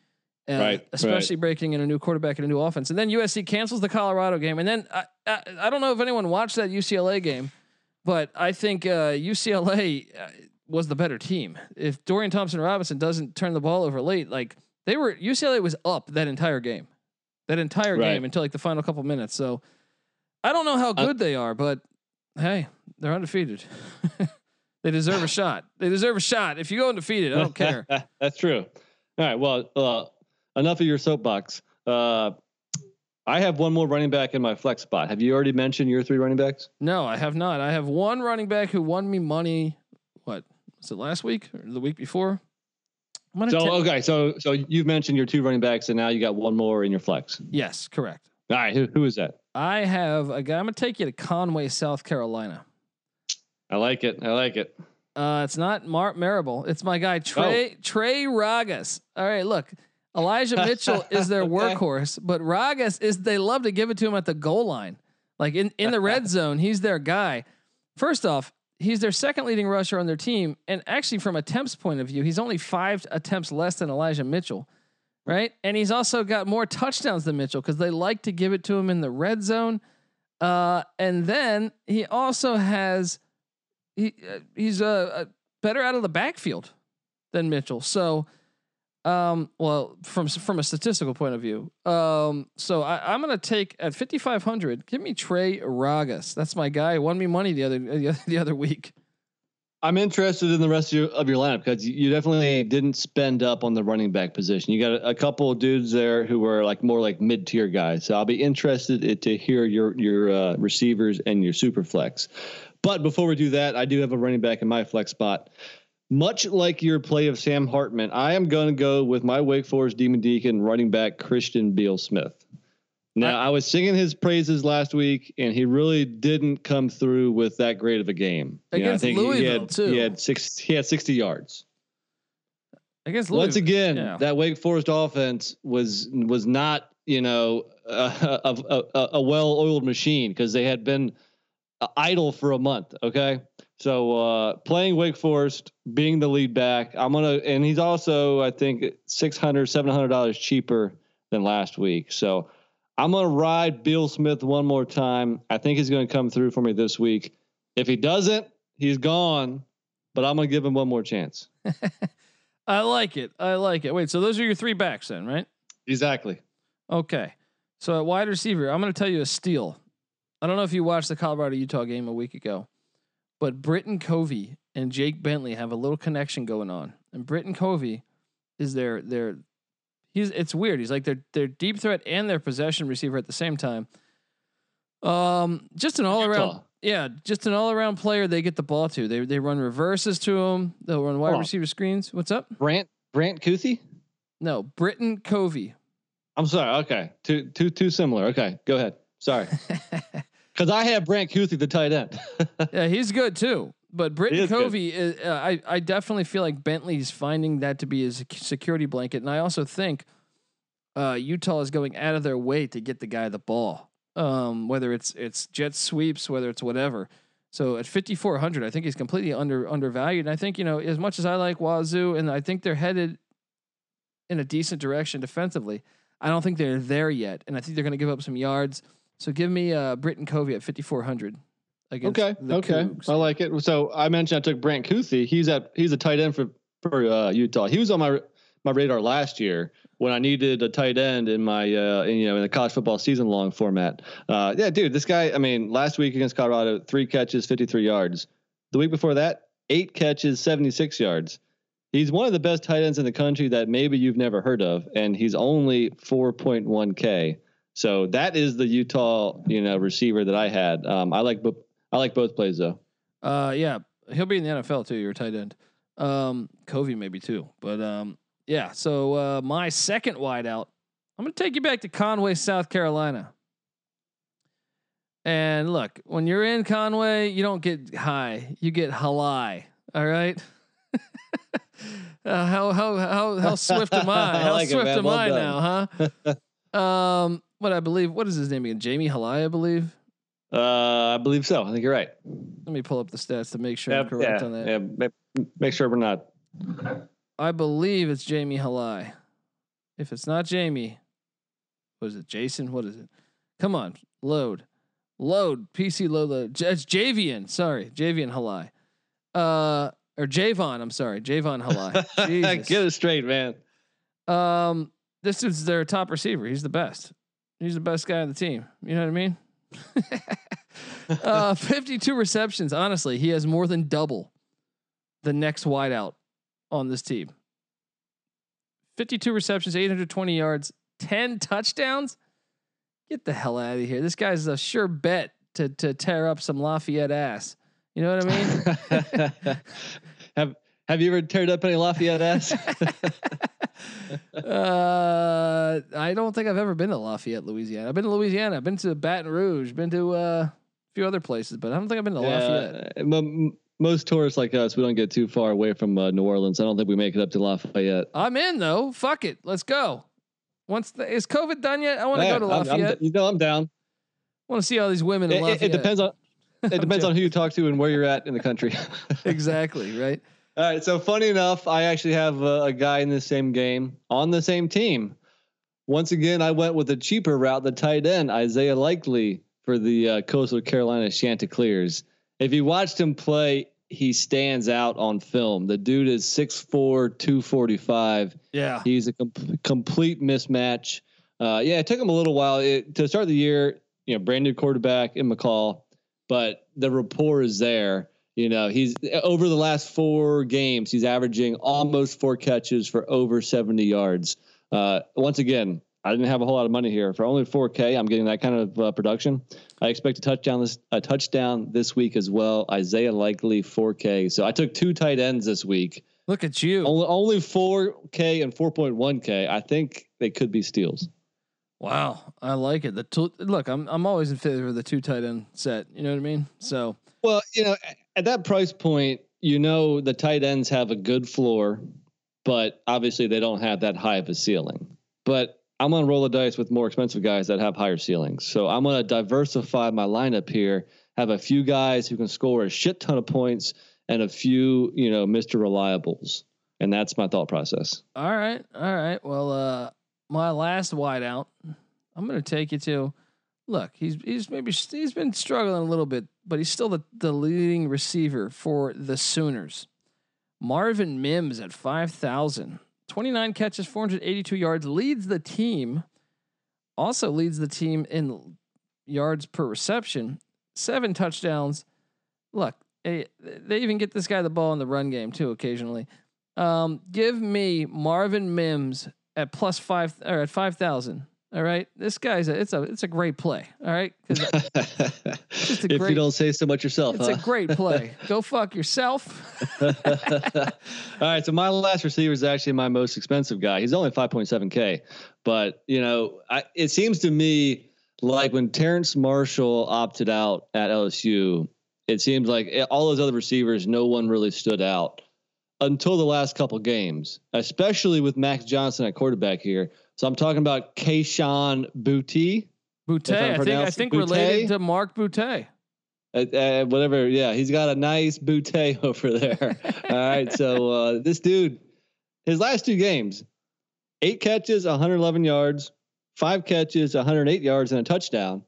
Uh, right, especially right. breaking in a new quarterback and a new offense. And then USC cancels the Colorado game. And then I, I, I don't know if anyone watched that UCLA game, but I think uh, UCLA uh, was the better team. If Dorian Thompson Robinson doesn't turn the ball over late, like they were, UCLA was up that entire game, that entire right. game until like the final couple minutes. So I don't know how good uh, they are, but hey, they're undefeated. they deserve a shot. They deserve a shot. If you go undefeated, I don't care.
That's true. All right. Well, uh, enough of your soapbox. Uh, I have one more running back in my flex spot. Have you already mentioned your three running backs?
No, I have not. I have one running back who won me money. What was it last week or the week before?
So t- okay, so so you've mentioned your two running backs, and now you got one more in your flex.
Yes, correct.
All right, who who is that?
I have a guy. I'm gonna take you to Conway, South Carolina.
I like it. I like it.
Uh, it's not Mark Marable. It's my guy Trey oh. Trey Ragas. All right, look. Elijah Mitchell is their okay. workhorse, but Ragas is they love to give it to him at the goal line. Like in, in the red zone, he's their guy. First off, he's their second leading rusher on their team. And actually, from attempts point of view, he's only five attempts less than Elijah Mitchell. Right. And he's also got more touchdowns than Mitchell because they like to give it to him in the red zone. Uh, and then he also has he uh, he's uh, uh, better out of the backfield than Mitchell. So um, well, from from a statistical point of view, um, so I, am gonna take at 5500. Give me Trey Ragas. That's my guy. Won me money the other the other week.
I'm interested in the rest of your, of your lineup because you definitely didn't spend up on the running back position. You got a, a couple of dudes there who were like more like mid tier guys. So I'll be interested to hear your your uh, receivers and your super flex. But before we do that, I do have a running back in my flex spot. Much like your play of Sam Hartman, I am going to go with my Wake Forest Demon Deacon running back Christian Beal Smith. Now, I, was singing his praises last week, and he really didn't come through with that great of a game.
Against you know, I think Louisville,
he had,
too.
He had six. He had sixty yards.
Against Louisville.
Once again, yeah. that Wake Forest offense was was not you know a, a, a, a well-oiled machine because they had been idle for a month. Okay, so uh, playing Wake Forest, being the lead back, I'm gonna, and he's also I think 600 700 dollars cheaper than last week. So I'm gonna ride Bill Smith one more time. I think he's gonna come through for me this week. If he doesn't, he's gone. But I'm gonna give him one more chance.
I like it. I like it. Wait, so those are your three backs then, right?
Exactly.
Okay. So at wide receiver, I'm going to tell you a steal. I don't know if you watched the Colorado Utah game a week ago. But Britton Covey and Jake Bentley have a little connection going on. And Britton Covey is their their he's it's weird. He's like their their deep threat and their possession receiver at the same time. Um, just an all around, yeah, just an all around player. They get the ball to. They they run reverses to him. They'll run wide receiver screens. What's up,
Brant Brant Kuithe?
No, Britton Covey.
I'm sorry. Okay, too too too similar. Okay, go ahead. Sorry. Because I have Brant Kuithe, the tight end.
yeah, he's good too. But Britton Covey, is, uh, I I definitely feel like Bentley's finding that to be his security blanket, and I also think uh, Utah is going out of their way to get the guy the ball, um, whether it's it's jet sweeps, whether it's whatever. So at 5400, I think he's completely under undervalued. And I think you know as much as I like Wazoo, and I think they're headed in a decent direction defensively. I don't think they're there yet, and I think they're going to give up some yards. So give me uh, Britton Covey at 5,400. against
Okay,
the
okay,
Cougs.
I like it. So I mentioned I took Brant Kuithe. He's at he's a tight end for for uh, Utah. He was on my my radar last year when I needed a tight end in my uh, in, you know in the college football season long format. Uh, yeah, dude, this guy. I mean, last week against Colorado, three catches, fifty three yards. The week before that, eight catches, seventy six yards. He's one of the best tight ends in the country that maybe you've never heard of, and he's only four point one k. So that is the Utah, you know, receiver that I had. Um, I like, bo- I like both plays though.
Uh, yeah, he'll be in the NFL too. Your tight end, um, Covey maybe too. But um, yeah. So uh, my second wideout, I'm gonna take you back to Conway, South Carolina. And look, when you're in Conway, you don't get high, you get Heiligh. All right. uh, how how how how swift am I?
I
How
like
swift
man.
am
Well
I
done.
now, huh? um, what I believe. What is his name again? Jamie Heiligh, I believe.
Uh, I believe so. I think you're right.
Let me pull up the stats to make sure I'm correct
yeah,
on that.
yeah. Make, sure we're not.
I believe it's Jamie Heiligh. If it's not Jamie, what is it? Jason? What is it? Come on, load, load. PC load. load. J- It's Javian. Sorry, Javian Heiligh. Uh, or Javon. I'm sorry, Javon Heiligh. Jesus.
Get it straight, man.
Um, this is their top receiver. He's the best. He's the best guy on the team. You know what I mean? uh, 52 receptions. Honestly, he has more than double the next wideout on this team. 52 receptions, 820 yards, 10 touchdowns. Get the hell out of here. This guy's a sure bet to to tear up some Lafayette ass. You know what I mean?
have Have you ever teared up any Lafayette ass?
uh, I don't think I've ever been to Lafayette, Louisiana. I've been to Louisiana. I've been to Baton Rouge. Been to uh, a few other places, but I don't think I've been to Lafayette.
Yeah, mo- most tourists like us, we don't get too far away from uh, New Orleans. I don't think we make it up to Lafayette.
I'm in though. Fuck it. Let's go. Once the, is COVID done yet? I want to
Yeah,
go to
I'm- I'm-
Lafayette.
you know, I'm down.
I want to see all these women in
It, it-
Lafayette.
it depends on it depends on who you talk to and where you're at in the country.
exactly right.
All right. So funny enough, I actually have a, a guy in the same game on the same team. Once again, I went with a cheaper route, the tight end Isaiah Likely for the uh, Coastal Carolina Chanticleers. If you watched him play, he stands out on film. The dude is 6'4", 245.
Yeah.
He's a com- complete mismatch. Uh, yeah, it took him a little while it, to start the year. You know, brand new quarterback in McCall, but the rapport is there. You know, he's over the last four games, he's averaging almost four catches for over 70 yards. Uh, once again, I didn't have a whole lot of money here for only 4K. I'm getting that kind of uh, production. I expect a touchdown this a touchdown this week as well. Isaiah Likely 4K. So I took two tight ends this week.
Look at you.
Only only 4K and 4.1K. I think they could be steals.
Wow, I like it. The two, look, I'm I'm always in favor of the two tight end set. You know what I mean? So
Well, you know, at that price point, you know the tight ends have a good floor, but obviously they don't have that high of a ceiling. But I'm gonna roll the dice with more expensive guys that have higher ceilings. So I'm gonna diversify my lineup here. Have a few guys who can score a shit ton of points and a few, you know, Mr. Reliables. And that's my thought process.
all right, all right. Well, uh, my last wideout, I'm gonna take you to. Look, he's he's maybe he's been struggling a little bit, but he's still the, the leading receiver for the Sooners. Marvin Mims at 5,000, 29 catches, 482 yards, leads the team. Also leads the team in yards per reception, seven touchdowns. Look, they even get this guy the ball in the run game too occasionally. Um, give me Marvin Mims at plus five or at five thousand. All right, this guy's a it's a it's a great play. All right,
if
great-
you don't say so much yourself,
it's
huh?
a great play. Go fuck yourself.
All right, so my last receiver is actually my most expensive guy. He's only 5.7k, but you know, I, it seems to me like when Terrace Marshall opted out at LSU, it seems like all those other receivers, no one really stood out until the last couple games, especially with Max Johnson at quarterback here. So I'm talking about Kayshon Booty.
Boutte,
I'm
think I think
Boutte?
related to Mark Boutte.
Uh, uh, whatever. Yeah, he's got a nice boutte over there. All right. So uh, this dude, his last two games, eight catches, 111 yards, five catches, 108 yards, and a touchdown.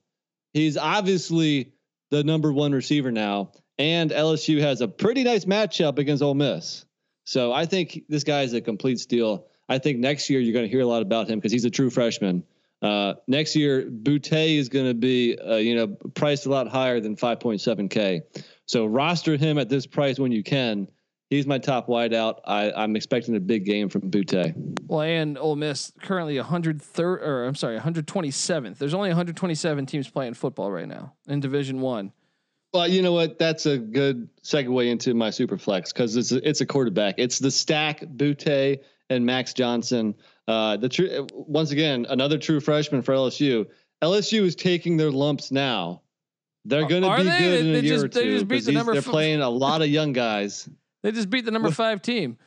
He's obviously the number one receiver now, and LSU has a pretty nice matchup against Ole Miss. So I think this guy is a complete steal. I think next year you're going to hear a lot about him because he's a true freshman. Uh, next year, Boutte is going to be, uh, you know, priced a lot higher than 5.7K. So roster him at this price when you can. He's my top wideout. I, I'm expecting a big game from Boutte.
Well, and Ole Miss currently 103rd, or I'm sorry, 127th. There's only 127 teams playing football right now in Division One.
Well, you know what? That's a good segue into my super flex because it's a, it's a quarterback. It's the stack Boutte and Max Johnson. Uh, the true once again another true freshman for LSU. LSU is taking their lumps now. They're going to be they? good in they a year just, or two. They just beat the number they're f- playing a lot of young guys.
They just beat the number five team.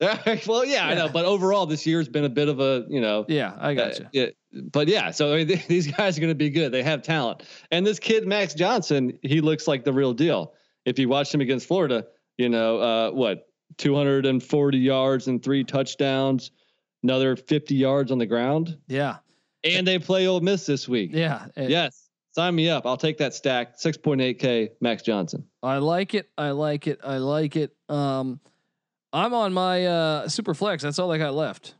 well, yeah, yeah, I know, but overall, this year's been a bit of a you know.
Yeah, I got you. Uh,
but yeah, so I mean, these guys are going to be good. They have talent, and this kid Max Johnson, he looks like the real deal. If you watched him against Florida, you know uh, what, 240 yards and three touchdowns, another 50 yards on the ground.
Yeah,
and they play Ole Miss this week.
Yeah.
yes. Sign me up. I'll take that stack. 6.8K Max Johnson.
I like it. I like it. I like it. Um, I'm on my uh, super flex. That's all I got left.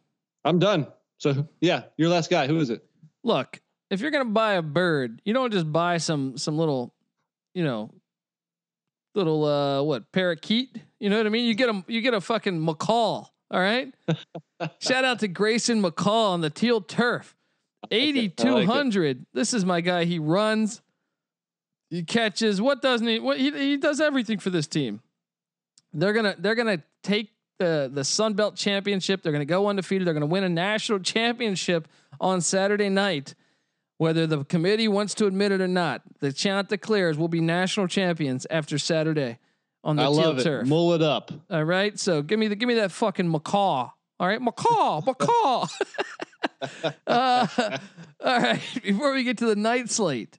I'm done. So yeah, your last guy. Who is it?
Look, if you're gonna buy a bird, you don't just buy some some little, you know, little uh what parakeet. You know what I mean? You get a you get a fucking McCall. All right. Shout out to Grayson McCall on the teal turf. 8200. Like this is my guy. He runs. He catches. What doesn't he? What he, he does everything for this team. They're gonna they're gonna take the the Sun Belt Championship. They're gonna go undefeated. They're gonna win a national championship on Saturday night. Whether the committee wants to admit it or not, the Chanticleers we'll be national champions after Saturday on the I teal turf.
Mull it up.
All right. So give me the give me that fucking macaw. All right, macaw, macaw. uh, all right. Before we get to the night slate,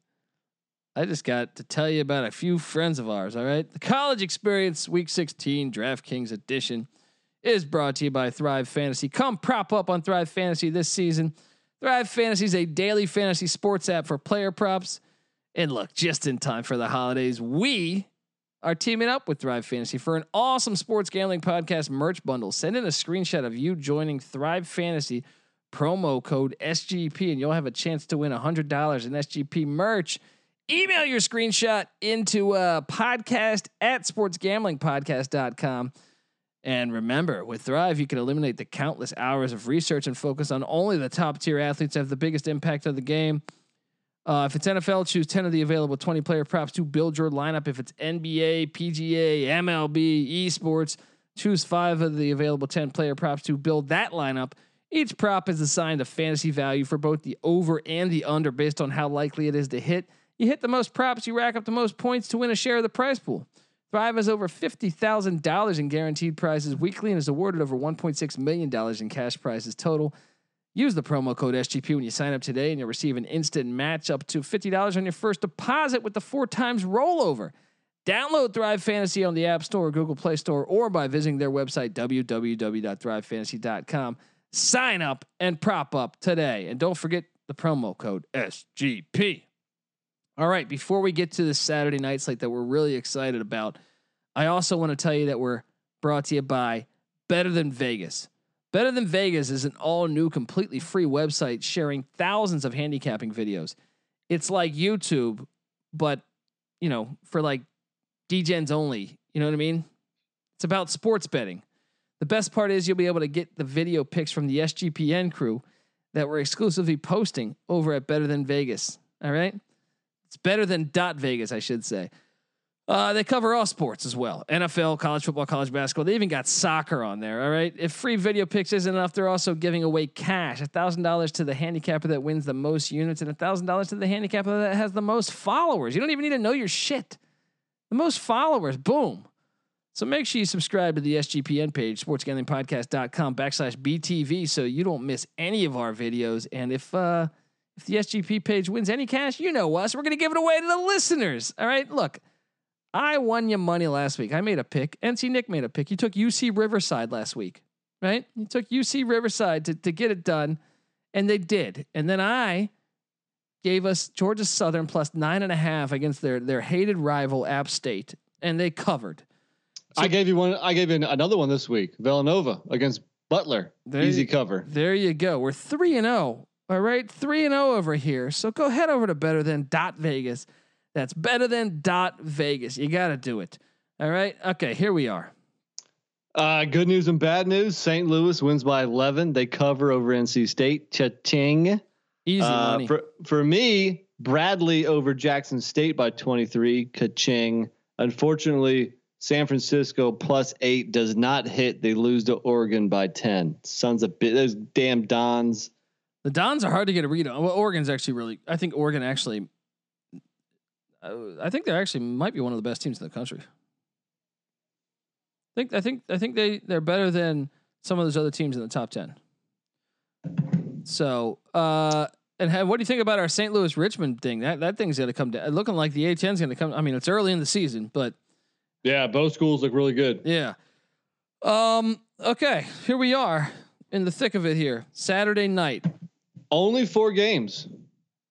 I just got to tell you about a few friends of ours. All right, the college experience week 16 DraftKings edition is brought to you by Thrive Fantasy. Come prop up on Thrive Fantasy this season. Thrive Fantasy is a daily fantasy sports app for player props. And look, just in time for the holidays, we are teaming up with Thrive Fantasy for an awesome sports gambling podcast merch bundle. Send in a screenshot of you joining Thrive Fantasy, promo code SGP, and you'll have a chance to win $100 in SGP merch. Email your screenshot into uh, podcast at sportsgamblingpodcast.com. And remember, with Thrive, you can eliminate the countless hours of research and focus on only the top tier athletes have the biggest impact of the game. Uh, if it's NFL, choose 10 of the available 20 player props to build your lineup. If it's NBA, PGA, MLB, esports, choose five of the available 10 player props to build that lineup. Each prop is assigned a fantasy value for both the over and the under based on how likely it is to hit. You hit the most props, you rack up the most points to win a share of the prize pool. Thrive has over $50,000 in guaranteed prizes weekly and is awarded over $1.6 million in cash prizes total. Use the promo code SGP when you sign up today, and you'll receive an instant match up to $50 on your first deposit with the four times rollover. Download Thrive Fantasy on the App Store or Google Play Store or by visiting their website, www.thrivefantasy.com. Sign up and prop up today. And don't forget the promo code SGP. All right, before we get to the Saturday night slate that we're really excited about, I also want to tell you that we're brought to you by Better Than Vegas. Better Than Vegas is an all new, completely free website sharing thousands of handicapping videos. It's like YouTube, but you know, for like DGens only. You know what I mean? It's about sports betting. The best part is you'll be able to get the video picks from the SGPN crew that we're exclusively posting over at Better Than Vegas. All right? It's better than dot Vegas, I should say. Uh, they cover all sports as well NFL, college football, college basketball. They even got soccer on there. All right. If free video picks isn't enough, they're also giving away cash $1,000 to the handicapper that wins the most units and $1,000 to the handicapper that has the most followers. You don't even need to know your shit. The most followers. Boom. So make sure you subscribe to the SGPN page, sportsgamblingpodcast.com backslash BTV, so you don't miss any of our videos. And if, uh, if the SGP page wins any cash, you know us. We're going to give it away to the listeners. All right. Look, I won you money last week. I made a pick. NC Nick made a pick. You took UC Riverside last week, right? You took UC Riverside to, to get it done, and they did. And then I gave us Georgia Southern plus nine and a half against their their hated rival App State, and they covered.
So I gave you one. I gave you another one this week. Villanova against Butler. Easy
you,
cover.
There you go. We're three and zero. All right, three and zero over here. So go head over to better than dot Vegas. That's better than dot Vegas. You got to do it. All right. Okay. Here we are.
Uh, good news and bad news. St. Louis wins by 11. They cover over NC State. Cha-ching.
Easy uh, money.
For, for me, Bradley over Jackson State by 23. Ka-ching. Unfortunately, San Francisco plus eight does not hit. They lose to Oregon by 10. Sons of bit. Those damn Dons.
The Dons are hard to get a read on. Well, Oregon's actually really, I think Oregon actually, uh, I think they actually might be one of the best teams in the country. I think I think I think they they're better than some of those other teams in the top ten. So, uh, and have, what do you think about our St. Louis Richmond thing? That that thing's going to come down. Looking like the A10's going to come. I mean, it's early in the season, but
yeah, both schools look really good.
Yeah. Um. Okay, here we are in the thick of it here. Saturday night.
Only four games.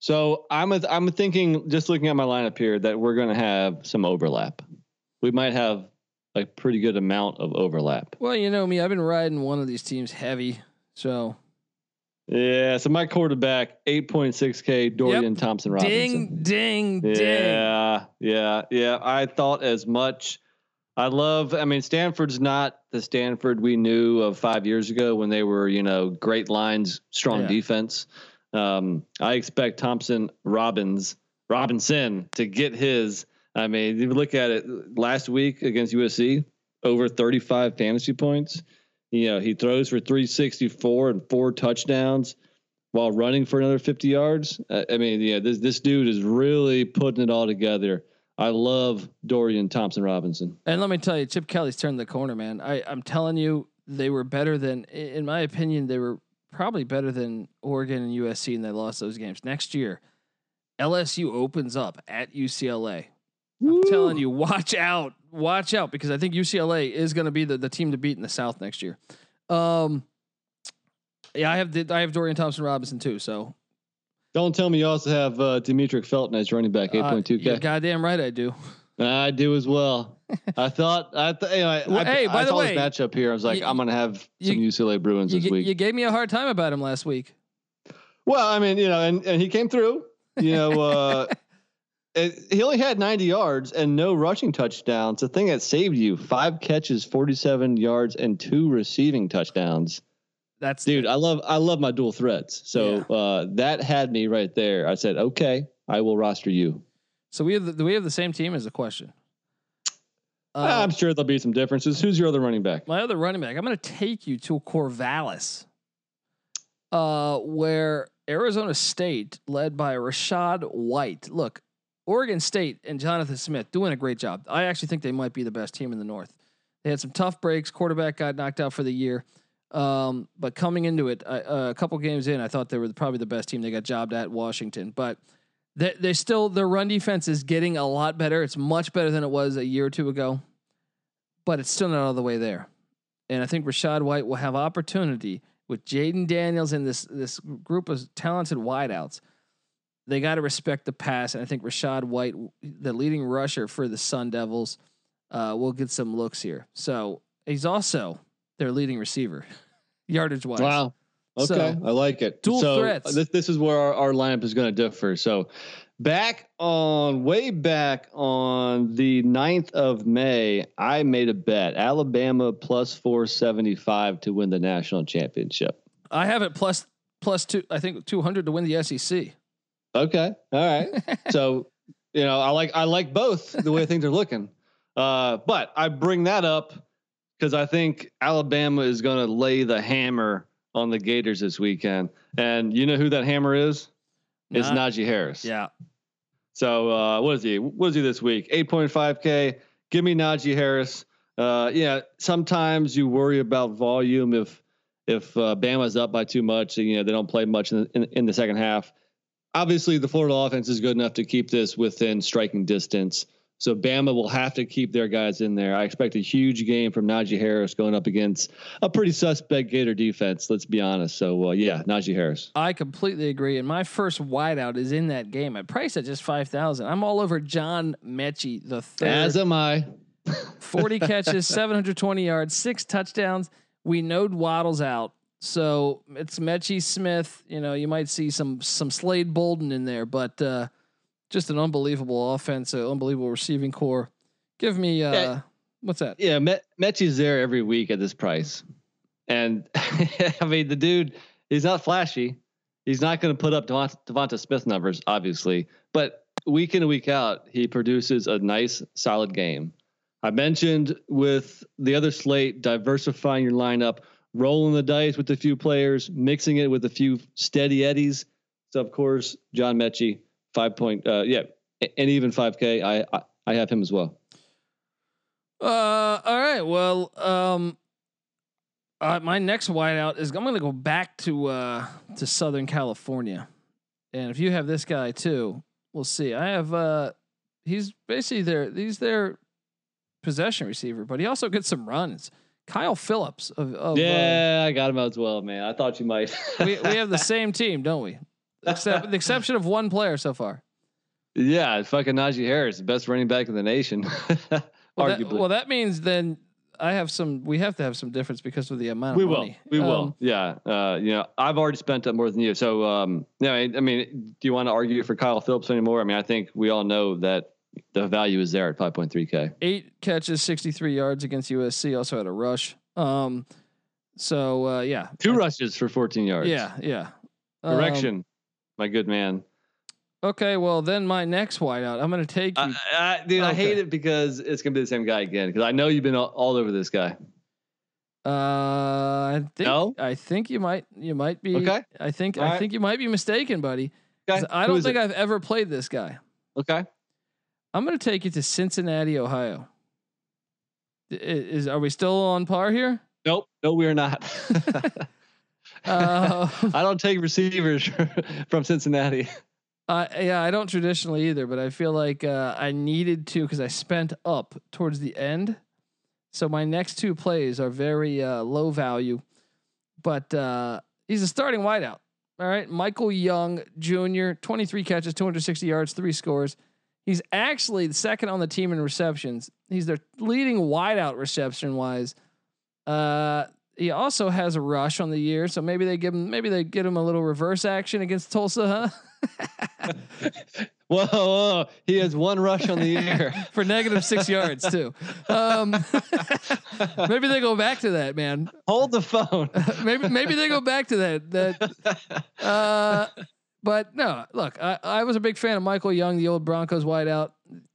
So I'm a, I'm thinking just looking at my lineup here that we're going to have some overlap. We might have a pretty good amount of overlap.
Well, you know me, I've been riding one of these teams heavy, so.
Yeah, so my quarterback, 8.6K, Dorian yep. Thompson
Robinson. Ding, ding,
ding. Yeah, yeah, yeah. I thought as much. I love, I mean, Stanford's not the Stanford we knew of five years ago when they were, you know, great lines, strong yeah. defense. Um, I expect Thompson Robbins, Robinson to get his I mean, if you look at it last week against USC, over 35 fantasy points. You know, he throws for 364 and four touchdowns while running for another 50 yards. I mean, yeah, this this dude is really putting it all together. I love Dorian Thompson Robinson.
And let me tell you, Chip Kelly's turned the corner, man. I, I'm telling you, they were better than, in my opinion, they were probably better than Oregon and USC, and they lost those games. Next year, LSU opens up at UCLA. I'm telling you, watch out, watch out, because I think UCLA is going to be the, the team to beat in the South next year. Um, yeah, I have the, I have Dorian Thompson Robinson too. So
don't tell me you also have uh, Demetric Felton as running back, eight point two
k. Goddamn right, I do.
I do as well. I thought I th- you know, I, well, I, hey, by I the way, matchup here. I was like, you, I'm gonna have some you, UCLA Bruins this week.
You gave me a hard time about him last week.
Well, I mean, you know, and, and he came through. You know, uh, it, he only had 90 yards and no rushing touchdowns. The thing that saved you five catches, 47 yards, and two receiving touchdowns.
That's
dude. The, I love I love my dual threats. So yeah. uh, that had me right there. I said, okay, I will roster you.
So we have the, we have the same team as a question?
Uh, I'm sure there'll be some differences. Who's your other running back?
My other running back. I'm going to take you to Corvallis, uh, where Arizona State, led by Rachaad White. Look, Oregon State and Jonathan Smith doing a great job. I actually think they might be the best team in the North. They had some tough breaks. Quarterback got knocked out for the year. Um, but coming into it, uh, a couple games in, I thought they were probably the best team. They got jobbed at Washington, but they they still their run defense is getting a lot better. It's much better than it was a year or two ago, but it's still not all the way there. And I think Rachaad White will have opportunity with Jayden Daniels and this this group of talented wideouts they got to respect the pass. And I think Rachaad White, the leading rusher for the Sun Devils, uh, will get some looks here. So he's also their leading receiver, yardage wise.
Wow. Okay, so, I like it.
Dual
so
threats.
This this is where our, our lineup is going to differ. So back on way back on the 9th of May, I made a bet Alabama plus 475 to win the national championship.
I have it plus plus two, I think 200 to win the SEC.
Okay. All right. so, you know, I like I like both the way things are looking. Uh, but I bring that up because I think Alabama is going to lay the hammer on the Gators this weekend. And you know who that hammer is? It's Najee Harris.
Yeah.
So uh, what is he? What is he this week? 8.5K. Give me Najee Harris. Uh, yeah, sometimes you worry about volume if if uh, Bama's up by too much. You know they don't play much in the, in, in the second half obviously the Florida offense is good enough to keep this within striking distance. So Bama will have to keep their guys in there. I expect a huge game from Najee Harris going up against a pretty suspect Gator defense. Let's be honest. So uh, yeah, Najee Harris.
I completely agree. And my first wideout is in that game. I priced at just five thousand. I'm all over John Metchie the third.
As am I.
40 catches, 720 yards, six touchdowns. We know Waddle's out. So it's Metchie Smith. You know, you might see some some Slade Bolden in there, but uh, just an unbelievable offense, an unbelievable receiving corps. Give me uh, yeah. what's that?
Yeah, Met, Metchie's there every week at this price, and I mean the dude. He's not flashy. He's not going to put up Devonta, Devonta Smith numbers, obviously, but week in and week out, he produces a nice, solid game. I mentioned with the other slate, diversifying your lineup, rolling the dice with a few players, mixing it with a few steady eddies. So of course, John Metchie, five point, uh, yeah, and even five K. I, I I have him as well.
Uh, all right. Well, um, uh, my next wideout is I'm going to go back to uh to Southern California, and if you have this guy too, we'll see. I have uh, he's basically there. He's their possession receiver, but he also gets some runs. Kyle Phillips of, of
uh, yeah, uh, I got him as well, man. I thought you might.
we we have the same team, don't we? Except the exception of one player so far.
Yeah, fucking Najee Harris, the best running back in the nation.
well, Arguably. That, well, that means then I have some. We have to have some difference because of the amount.
We
of
will.
Money.
We um, will. Yeah. Uh, you know, I've already spent up more than you. So, um, yeah. I, I mean, do you want to argue for Kyle Phillips anymore? I mean, I think we all know that the value is there at 5.3K.
Eight catches, 63 yards against USC. Also had a rush. Um, so uh, yeah,
two rushes for 14 yards.
Yeah, yeah.
Direction, um, my good man.
Okay, well then my next whiteout, I'm gonna take you.
I, dude, okay. I hate it because it's gonna be the same guy again. Because I know you've been all, all, over this guy.
Uh, I think no? I think you might you might be
okay.
I think all I right. think you might be mistaken, buddy. Okay. I don't think it? I've ever played this guy.
Okay.
I'm going to take you to Cincinnati, Ohio. Is are we still on par here?
Nope, no, we are not. uh, I don't take receivers from Cincinnati.
Uh, yeah, I don't traditionally either, but I feel like uh, I needed to because I spent up towards the end. So my next two plays are very uh, low value, but uh, he's a starting wideout. All right, Michael Young Jr., 23 catches, 260 yards, three scores. He's actually the second on the team in receptions. He's their leading wideout reception wise. Uh, he also has a rush on the year, so maybe they give him maybe they get him a little reverse action against Tulsa,
huh? whoa, whoa, he has one rush on the year
for negative six yards too. Um, maybe they go back to that, man.
Hold the phone.
maybe maybe they go back to that. That uh, but no, look, I, I was a big fan of Michael Young, the old Broncos wideout.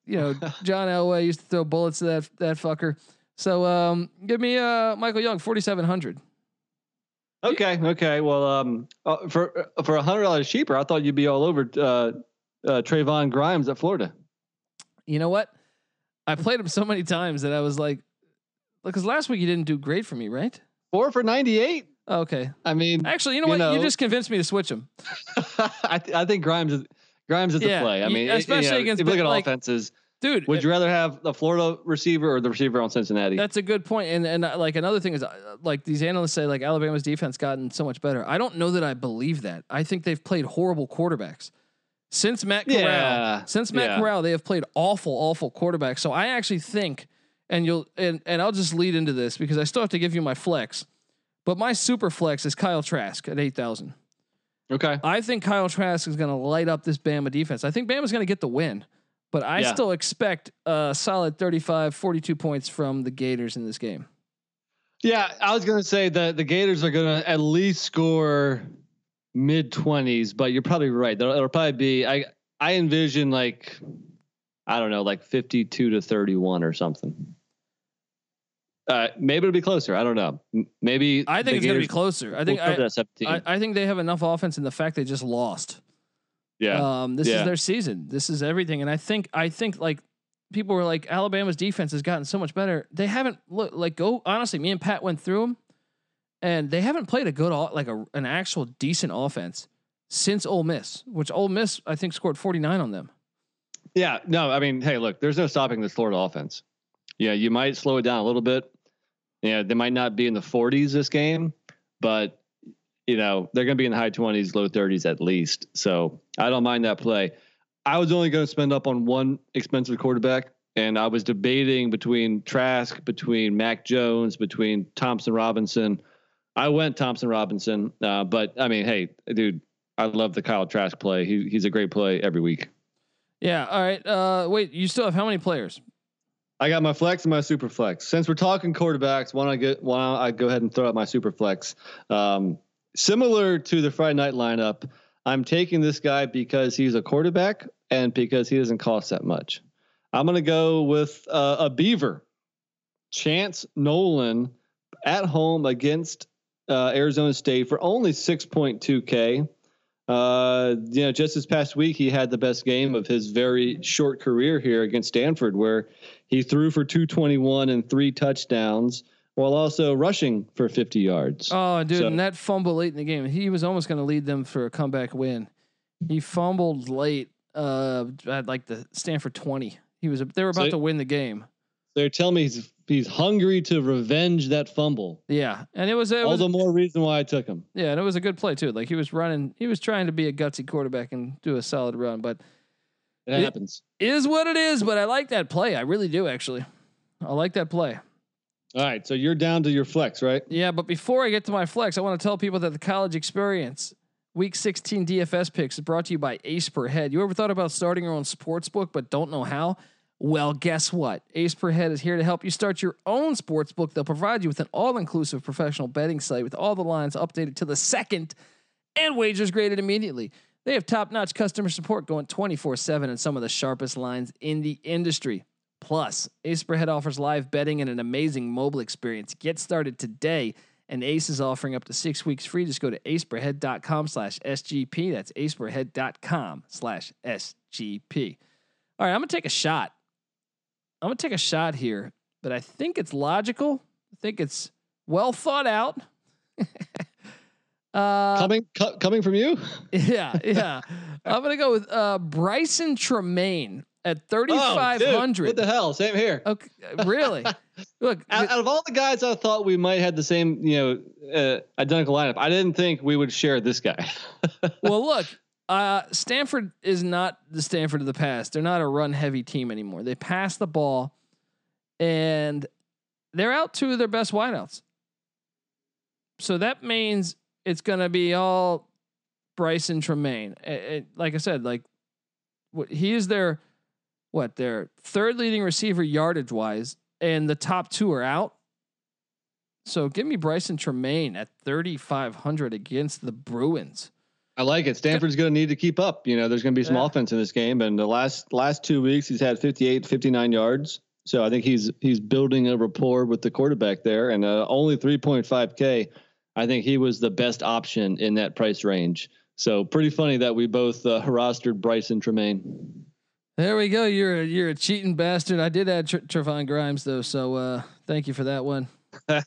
You know, John Elway used to throw bullets to that that fucker. So um, give me uh, Michael Young, forty seven hundred.
Okay, okay. Well, um, uh, for uh, for a hundred dollars cheaper, I thought you'd be all over uh, uh, Trevon Grimes at Florida.
You know what? I played him so many times that I was like, because last week you didn't do great for me, right?
Four for ninety eight.
Okay.
I mean,
actually, you know you what? Know, you just convinced me to switch him.
I, th- I think Grimes is Grimes is yeah, the play. I mean, especially you know, against if you look at like, offenses.
Dude,
would you rather have the Florida receiver or the receiver on Cincinnati?
That's a good point. And and uh, like another thing is uh, like these analysts say like Alabama's defense gotten so much better. I don't know that I believe that. I think they've played horrible quarterbacks. Since Matt Corral, yeah, since Matt yeah. Corral, they have played awful, awful quarterbacks. So I actually think, and you'll and and I'll just lead into this because I still have to give you my flex. But my super flex is Kyle Trask at 8,000.
Okay.
I think Kyle Trask is going to light up this Bama defense. I think Bama's going to get the win, but I yeah. still expect a solid 35, 42 points from the Gators in this game.
Yeah, I was going to say that the Gators are going to at least score mid 20s, but you're probably right. It'll, it'll probably be I I envision like I don't know, like 52 to 31 or something. Uh, maybe it'll be closer. I don't know. Maybe
I think it's going to be closer. I think I, I, I, think they have enough offense in the fact they just lost.
Yeah.
Um, this
yeah.
is their season. This is everything. And I think I think like people were like Alabama's defense has gotten so much better. They haven't look like go honestly. Me and Pat went through them, and they haven't played a good like a an actual decent offense since Ole Miss, which Ole Miss I think scored forty nine on them.
Yeah, no, I mean, hey, look, there's no stopping this Florida offense. Yeah, you might slow it down a little bit. Yeah, they might not be in the 40s this game, but you know they're going to be in the high 20s, low 30s at least. So I don't mind that play. I was only going to spend up on one expensive quarterback, and I was debating between Trask, between Mac Jones, between Thompson Robinson. I went Thompson Robinson, uh, but I mean, hey, dude, I love the Kyle Trask play. He, he's a great play every week.
Yeah. All right. Uh, wait, you still have how many players?
I got my flex and my super flex. Since we're talking quarterbacks, why don't I get why don't I go ahead and throw out my super flex? Um, similar to the Friday night lineup, I'm taking this guy because he's a quarterback and because he doesn't cost that much. I'm going to go with uh, a Beaver, Chance Nolan, at home against uh, Arizona State for only 6.2K. Uh, you know, just this past week, he had the best game of his very short career here against Stanford, where he threw for 221 and three touchdowns while also rushing for 50 yards.
Oh, dude, so, and that fumble late in the game, he was almost going to lead them for a comeback win. He fumbled late uh, at like the Stanford 20. He was they were about so to win the game.
They're telling me he's he's hungry to revenge that fumble.
Yeah, and it was it
all
was,
the more reason why I took him.
Yeah, and it was a good play too. Like he was running, he was trying to be a gutsy quarterback and do a solid run, but
it happens.
It is what it is. But I like that play. I really do actually. I like that play.
All right, so you're down to your flex, right?
Yeah, but before I get to my flex, I want to tell people that the college experience Week 16 DFS picks is brought to you by Ace Per Head. You ever thought about starting your own sports book but don't know how? Well, guess what? Ace Per Head is here to help you start your own sports book. They'll provide you with an all inclusive professional betting site with all the lines updated to the second and wagers graded immediately. They have top notch customer support going 24 7 and some of the sharpest lines in the industry. Plus, Ace Per Head offers live betting and an amazing mobile experience. Get started today, and Ace is offering up to six weeks free. Just go to aceperhead.com slash SGP. That's aceperhead.com slash SGP. All right, I'm going to take a shot I'm gonna take a shot here, but I think it's logical. I think it's well thought out.
uh, coming cu- coming from you?
Yeah, yeah. I'm gonna go with uh, Brycen Tremayne at 3500.
Oh, what the hell? Same here.
Okay, really? Look,
out, out, of all the guys, I thought we might have the same, you know, uh, identical lineup. I didn't think we would share this guy.
well, look, uh, Stanford is not the Stanford of the past. They're not a run heavy team anymore. They pass the ball and they're out two of their best wideouts. So that means it's going to be all Brycen Tremayne. It, it, like I said, like what he is their what their third leading receiver yardage wise, and the top two are out. So give me Brycen Tremayne at 3,500 against the Bruins.
I like it. Stanford's going to need to keep up. You know, there's going to be some yeah. offense in this game, and the last last two weeks he's had 58, 59 yards. So I think he's he's building a rapport with the quarterback there, and uh, only 3.5k. I think he was the best option in that price range. So pretty funny that we both uh, rostered Brycen Tremayne.
There we go. You're a, you're a cheating bastard. I did add Tr- Trevon Grimes though, so uh, thank you for that one.
um,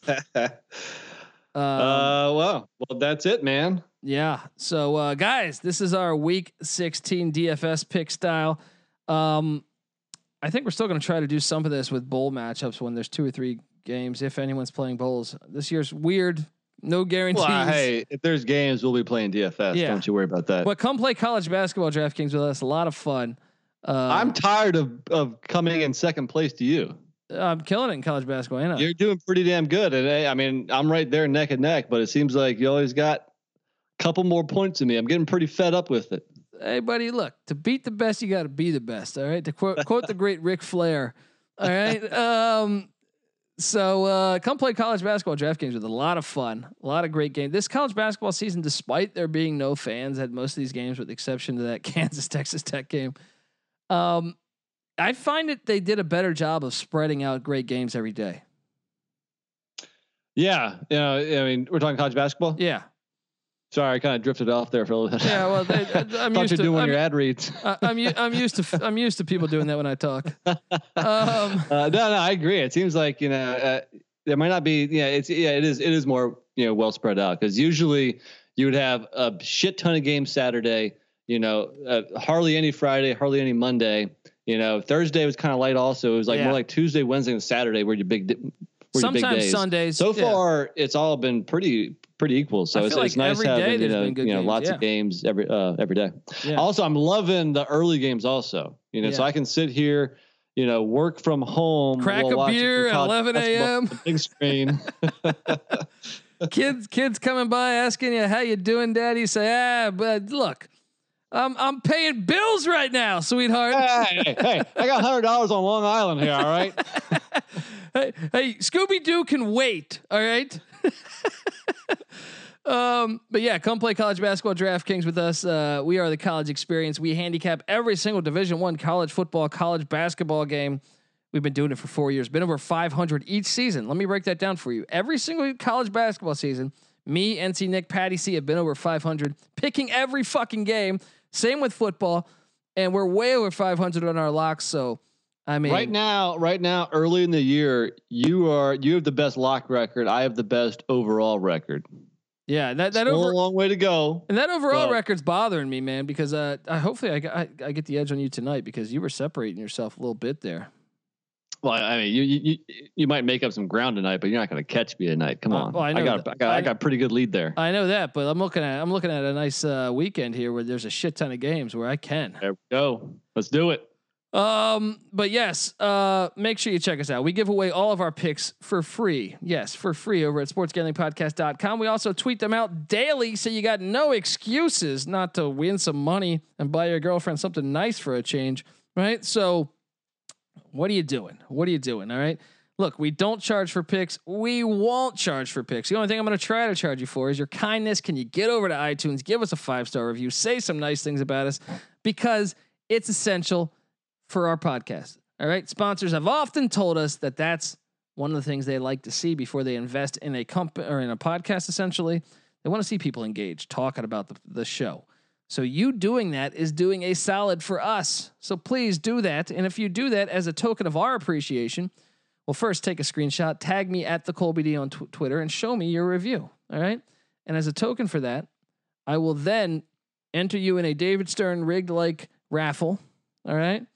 uh, well, well, that's it, man.
Yeah. So, uh, guys, this is our week 16 DFS pick style. Um, I think we're still going to try to do some of this with bowl matchups when there's two or three games, if anyone's playing bowls. This year's weird. No guarantees. Well,
hey, if there's games, we'll be playing DFS. Yeah. Don't you worry about that.
But come play college basketball DraftKings with us. A lot of fun.
Um, I'm tired of of coming in second place to you.
I'm killing it in college basketball. You
You're doing pretty damn good. And I mean, I'm right there neck and neck, but it seems like you always got a couple more points than me. I'm getting pretty fed up with it.
Hey, buddy, look, to beat the best, you got to be the best. All right. To quote, quote the great Ric Flair. All right. Um, so uh, come play college basketball DraftKings with a lot of fun, a lot of great games. This college basketball season, despite there being no fans, at most of these games with the exception of that Kansas Texas Tech game. Um, I find that they did a better job of spreading out great games every day.
Yeah, you know, I mean, we're talking college basketball.
Yeah,
Sorry, I kind of drifted off there for a little bit.
Yeah, well, they, I'm
used
to
doing
I'm,
your ad reads.
I'm I'm used to I'm used to people doing that when I talk.
Um, uh, no, no, I agree. It seems like you know uh, there might not be. Yeah, it's yeah, it is. It is more you know well spread out because usually you would have a shit ton of games Saturday. You know, uh, hardly any Friday, hardly any Monday. You know, Thursday was kind of light. Also, it was like
Yeah.
more like Tuesday, Wednesday, and Saturday were your big, di- were your big
Sometimes
days.
Sundays.
So
yeah.
far, it's all been pretty pretty equal. So it's,
feel
it's nice having you know
been good
you know
games,
lots
yeah.
of games every uh, every day. Also, I'm loving the early games. Also, you know, so I can sit here, you know, work from home,
Crack a beer at 11 a.m..
Big screen.
kids kids coming by asking you how you doing, Daddy. You say, ah, but look, I'm I'm paying bills right now, sweetheart.
hey, hey, hey, I got hundred dollars on Long Island here. All right.
hey, hey, Scooby Doo can wait. All right. um, but yeah, come play college basketball DraftKings with us. Uh, we are the college experience. We handicap every single Division One college football, college basketball game. We've been doing it for four years. Been over 500 each season. Let me break that down for you. Every single college basketball season, me, NC Nick, Patty C have been over 500, picking every fucking game. Same with football, and we're way over 500 on our locks. So, I mean,
Right now, right now, early in the year, you are you have the best lock record. I have the best overall record.
yeah, that that
Still
over
a long way to go.
And that overall
But-
record's bothering me, man, because uh, I hopefully I, I I get the edge on you tonight because you were separating yourself a little bit there.
Well, I mean, you you you, might make up some ground tonight, but you're not going to catch me tonight. Come
Uh,
on,
well, I know
got. I got
I-
I got a pretty good lead there.
I know that, but I'm looking at I'm looking at a nice uh, weekend here where there's a shit ton of games where I can.
There we go. Let's do it.
Um, but yes, uh, make sure you check us out. We give away all of our picks for free. Yes, for free over at sportsgamblingpodcast.com. We also tweet them out daily, so you got no excuses not to win some money and buy your girlfriend something nice for a change, right? So, what are you doing? What are you doing? All right. Look, we don't charge for picks. We won't charge for picks. The only thing I'm going to try to charge you for is your kindness. Can you get over to iTunes, give us a five star review, say some nice things about us because it's essential for our podcast. All right. Sponsors have often told us that that's one of the things they like to see before they invest in a company or in a podcast, essentially. They want to see people engaged, talking about the, the show. So you doing that is doing a solid for us. So please do that. And if you do that as a token of our appreciation, well, first take a screenshot, tag me at the Colby D on tw- Twitter, and show me your review. All right. And as a token for that, I will then enter you in a David Stern rigged like raffle. All right.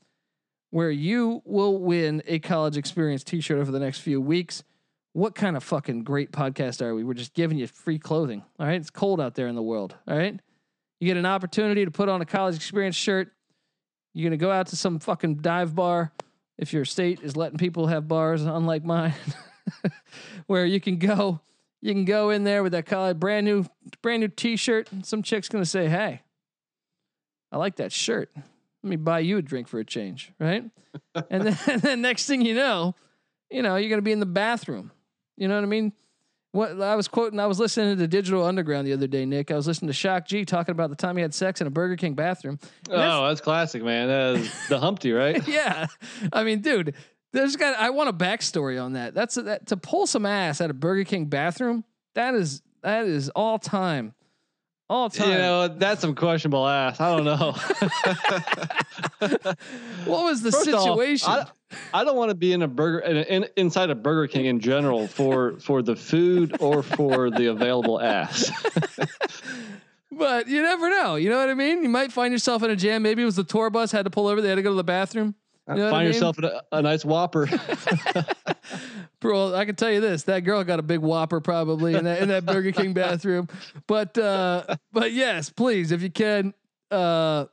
Where you will win a college experience t shirt over the next few weeks. What kind of fucking great podcast are we? We're just giving you free clothing. All right. It's cold out there in the world. All right. You get an opportunity to put on a college experience shirt. You're going to go out to some fucking dive bar if your state is letting people have bars, unlike mine, where you can go. You can go in there with that college brand new, brand new T-shirt. Some chick's gonna say, "Hey, I like that shirt. Let me buy you a drink for a change, right?" and then, and then next thing you know, you know, you're gonna be in the bathroom. You know what I mean? What I was quoting, I was listening to Digital Underground the other day, Nick. I was listening to Shock G talking about the time he had sex in a Burger King bathroom. And
Oh, that's classic, man. That is the Humpty, right?
yeah, I mean, dude, there's got. I want a backstory on that. That's that to pull some ass at a Burger King bathroom. That is that is all time, all time.
You know, that's some questionable ass. I don't know.
what was the
First off,
situation?
I, I don't want to be in a burger in, in, inside a Burger King in general for for the food or for the available ass.
but you never know. You know what I mean? You might find yourself in a jam. Maybe it was the tour bus had to pull over. They had to go to the bathroom. You know what I
Find
mean?
yourself in a, a nice Whopper.
Bro, I can tell you this: that girl got a big whopper probably in that in that Burger King bathroom. But uh, but yes, please, if you can, uh,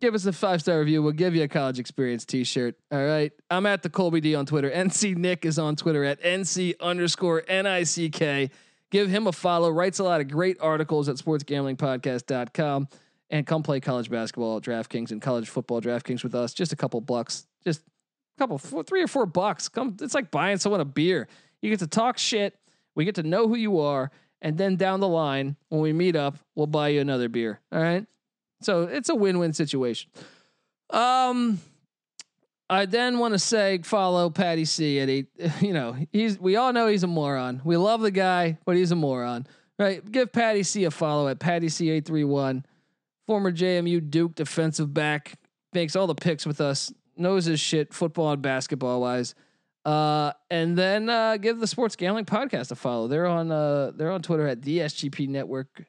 give us a five star review. We'll give you a college experience t shirt. All right. I'm at the Colby D on Twitter. NC Nick is on Twitter at NC underscore N I C K. Give him a follow. Writes a lot of great articles at sportsgamblingpodcast.com. And come play college basketball at DraftKings and college football DraftKings with us. Just a couple bucks. Just a couple, four, three or four bucks. Come, it's like buying someone a beer. You get to talk shit. We get to know who you are, and then down the line, when we meet up, we'll buy you another beer. All right. So it's a win-win situation. Um, I then want to say follow Patty C at eight. You know, he's we all know he's a moron. We love the guy, but he's a moron. Right? Give Patty C a follow at Patty C eight three one. Former JMU Duke defensive back makes all the picks with us. Knows his shit, football and basketball wise. Uh, and then uh, give the Sports Gambling Podcast a follow. They're on uh, they're on Twitter at the SGP Network.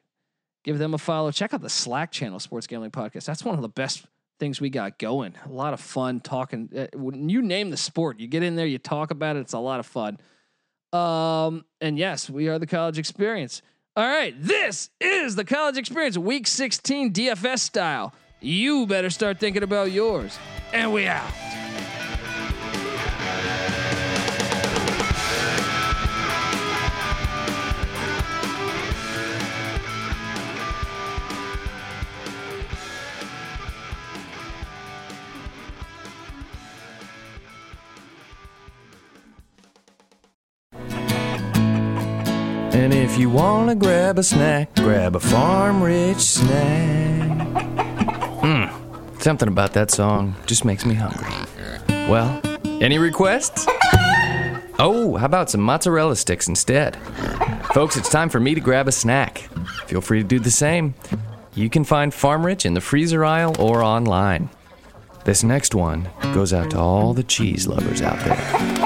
Give them a follow. Check out the Slack channel, Sports Gambling Podcast. That's one of the best things we got going. A lot of fun talking. Uh, when you name the sport, you get in there, you talk about it. It's a lot of fun. Um, and yes, we are the college experience. All right, this is the college experience, week 16 DFS style. You better start thinking about yours. And we out.
And if you wanna grab a snack, grab a farm rich snack. Hmm, something about that song just makes me hungry. Well, any requests? Oh, how about some mozzarella sticks instead? Folks, it's time for me to grab a snack. Feel free to do the same. You can find Farm Rich in the freezer aisle or online. This next one goes out to all the cheese lovers out there.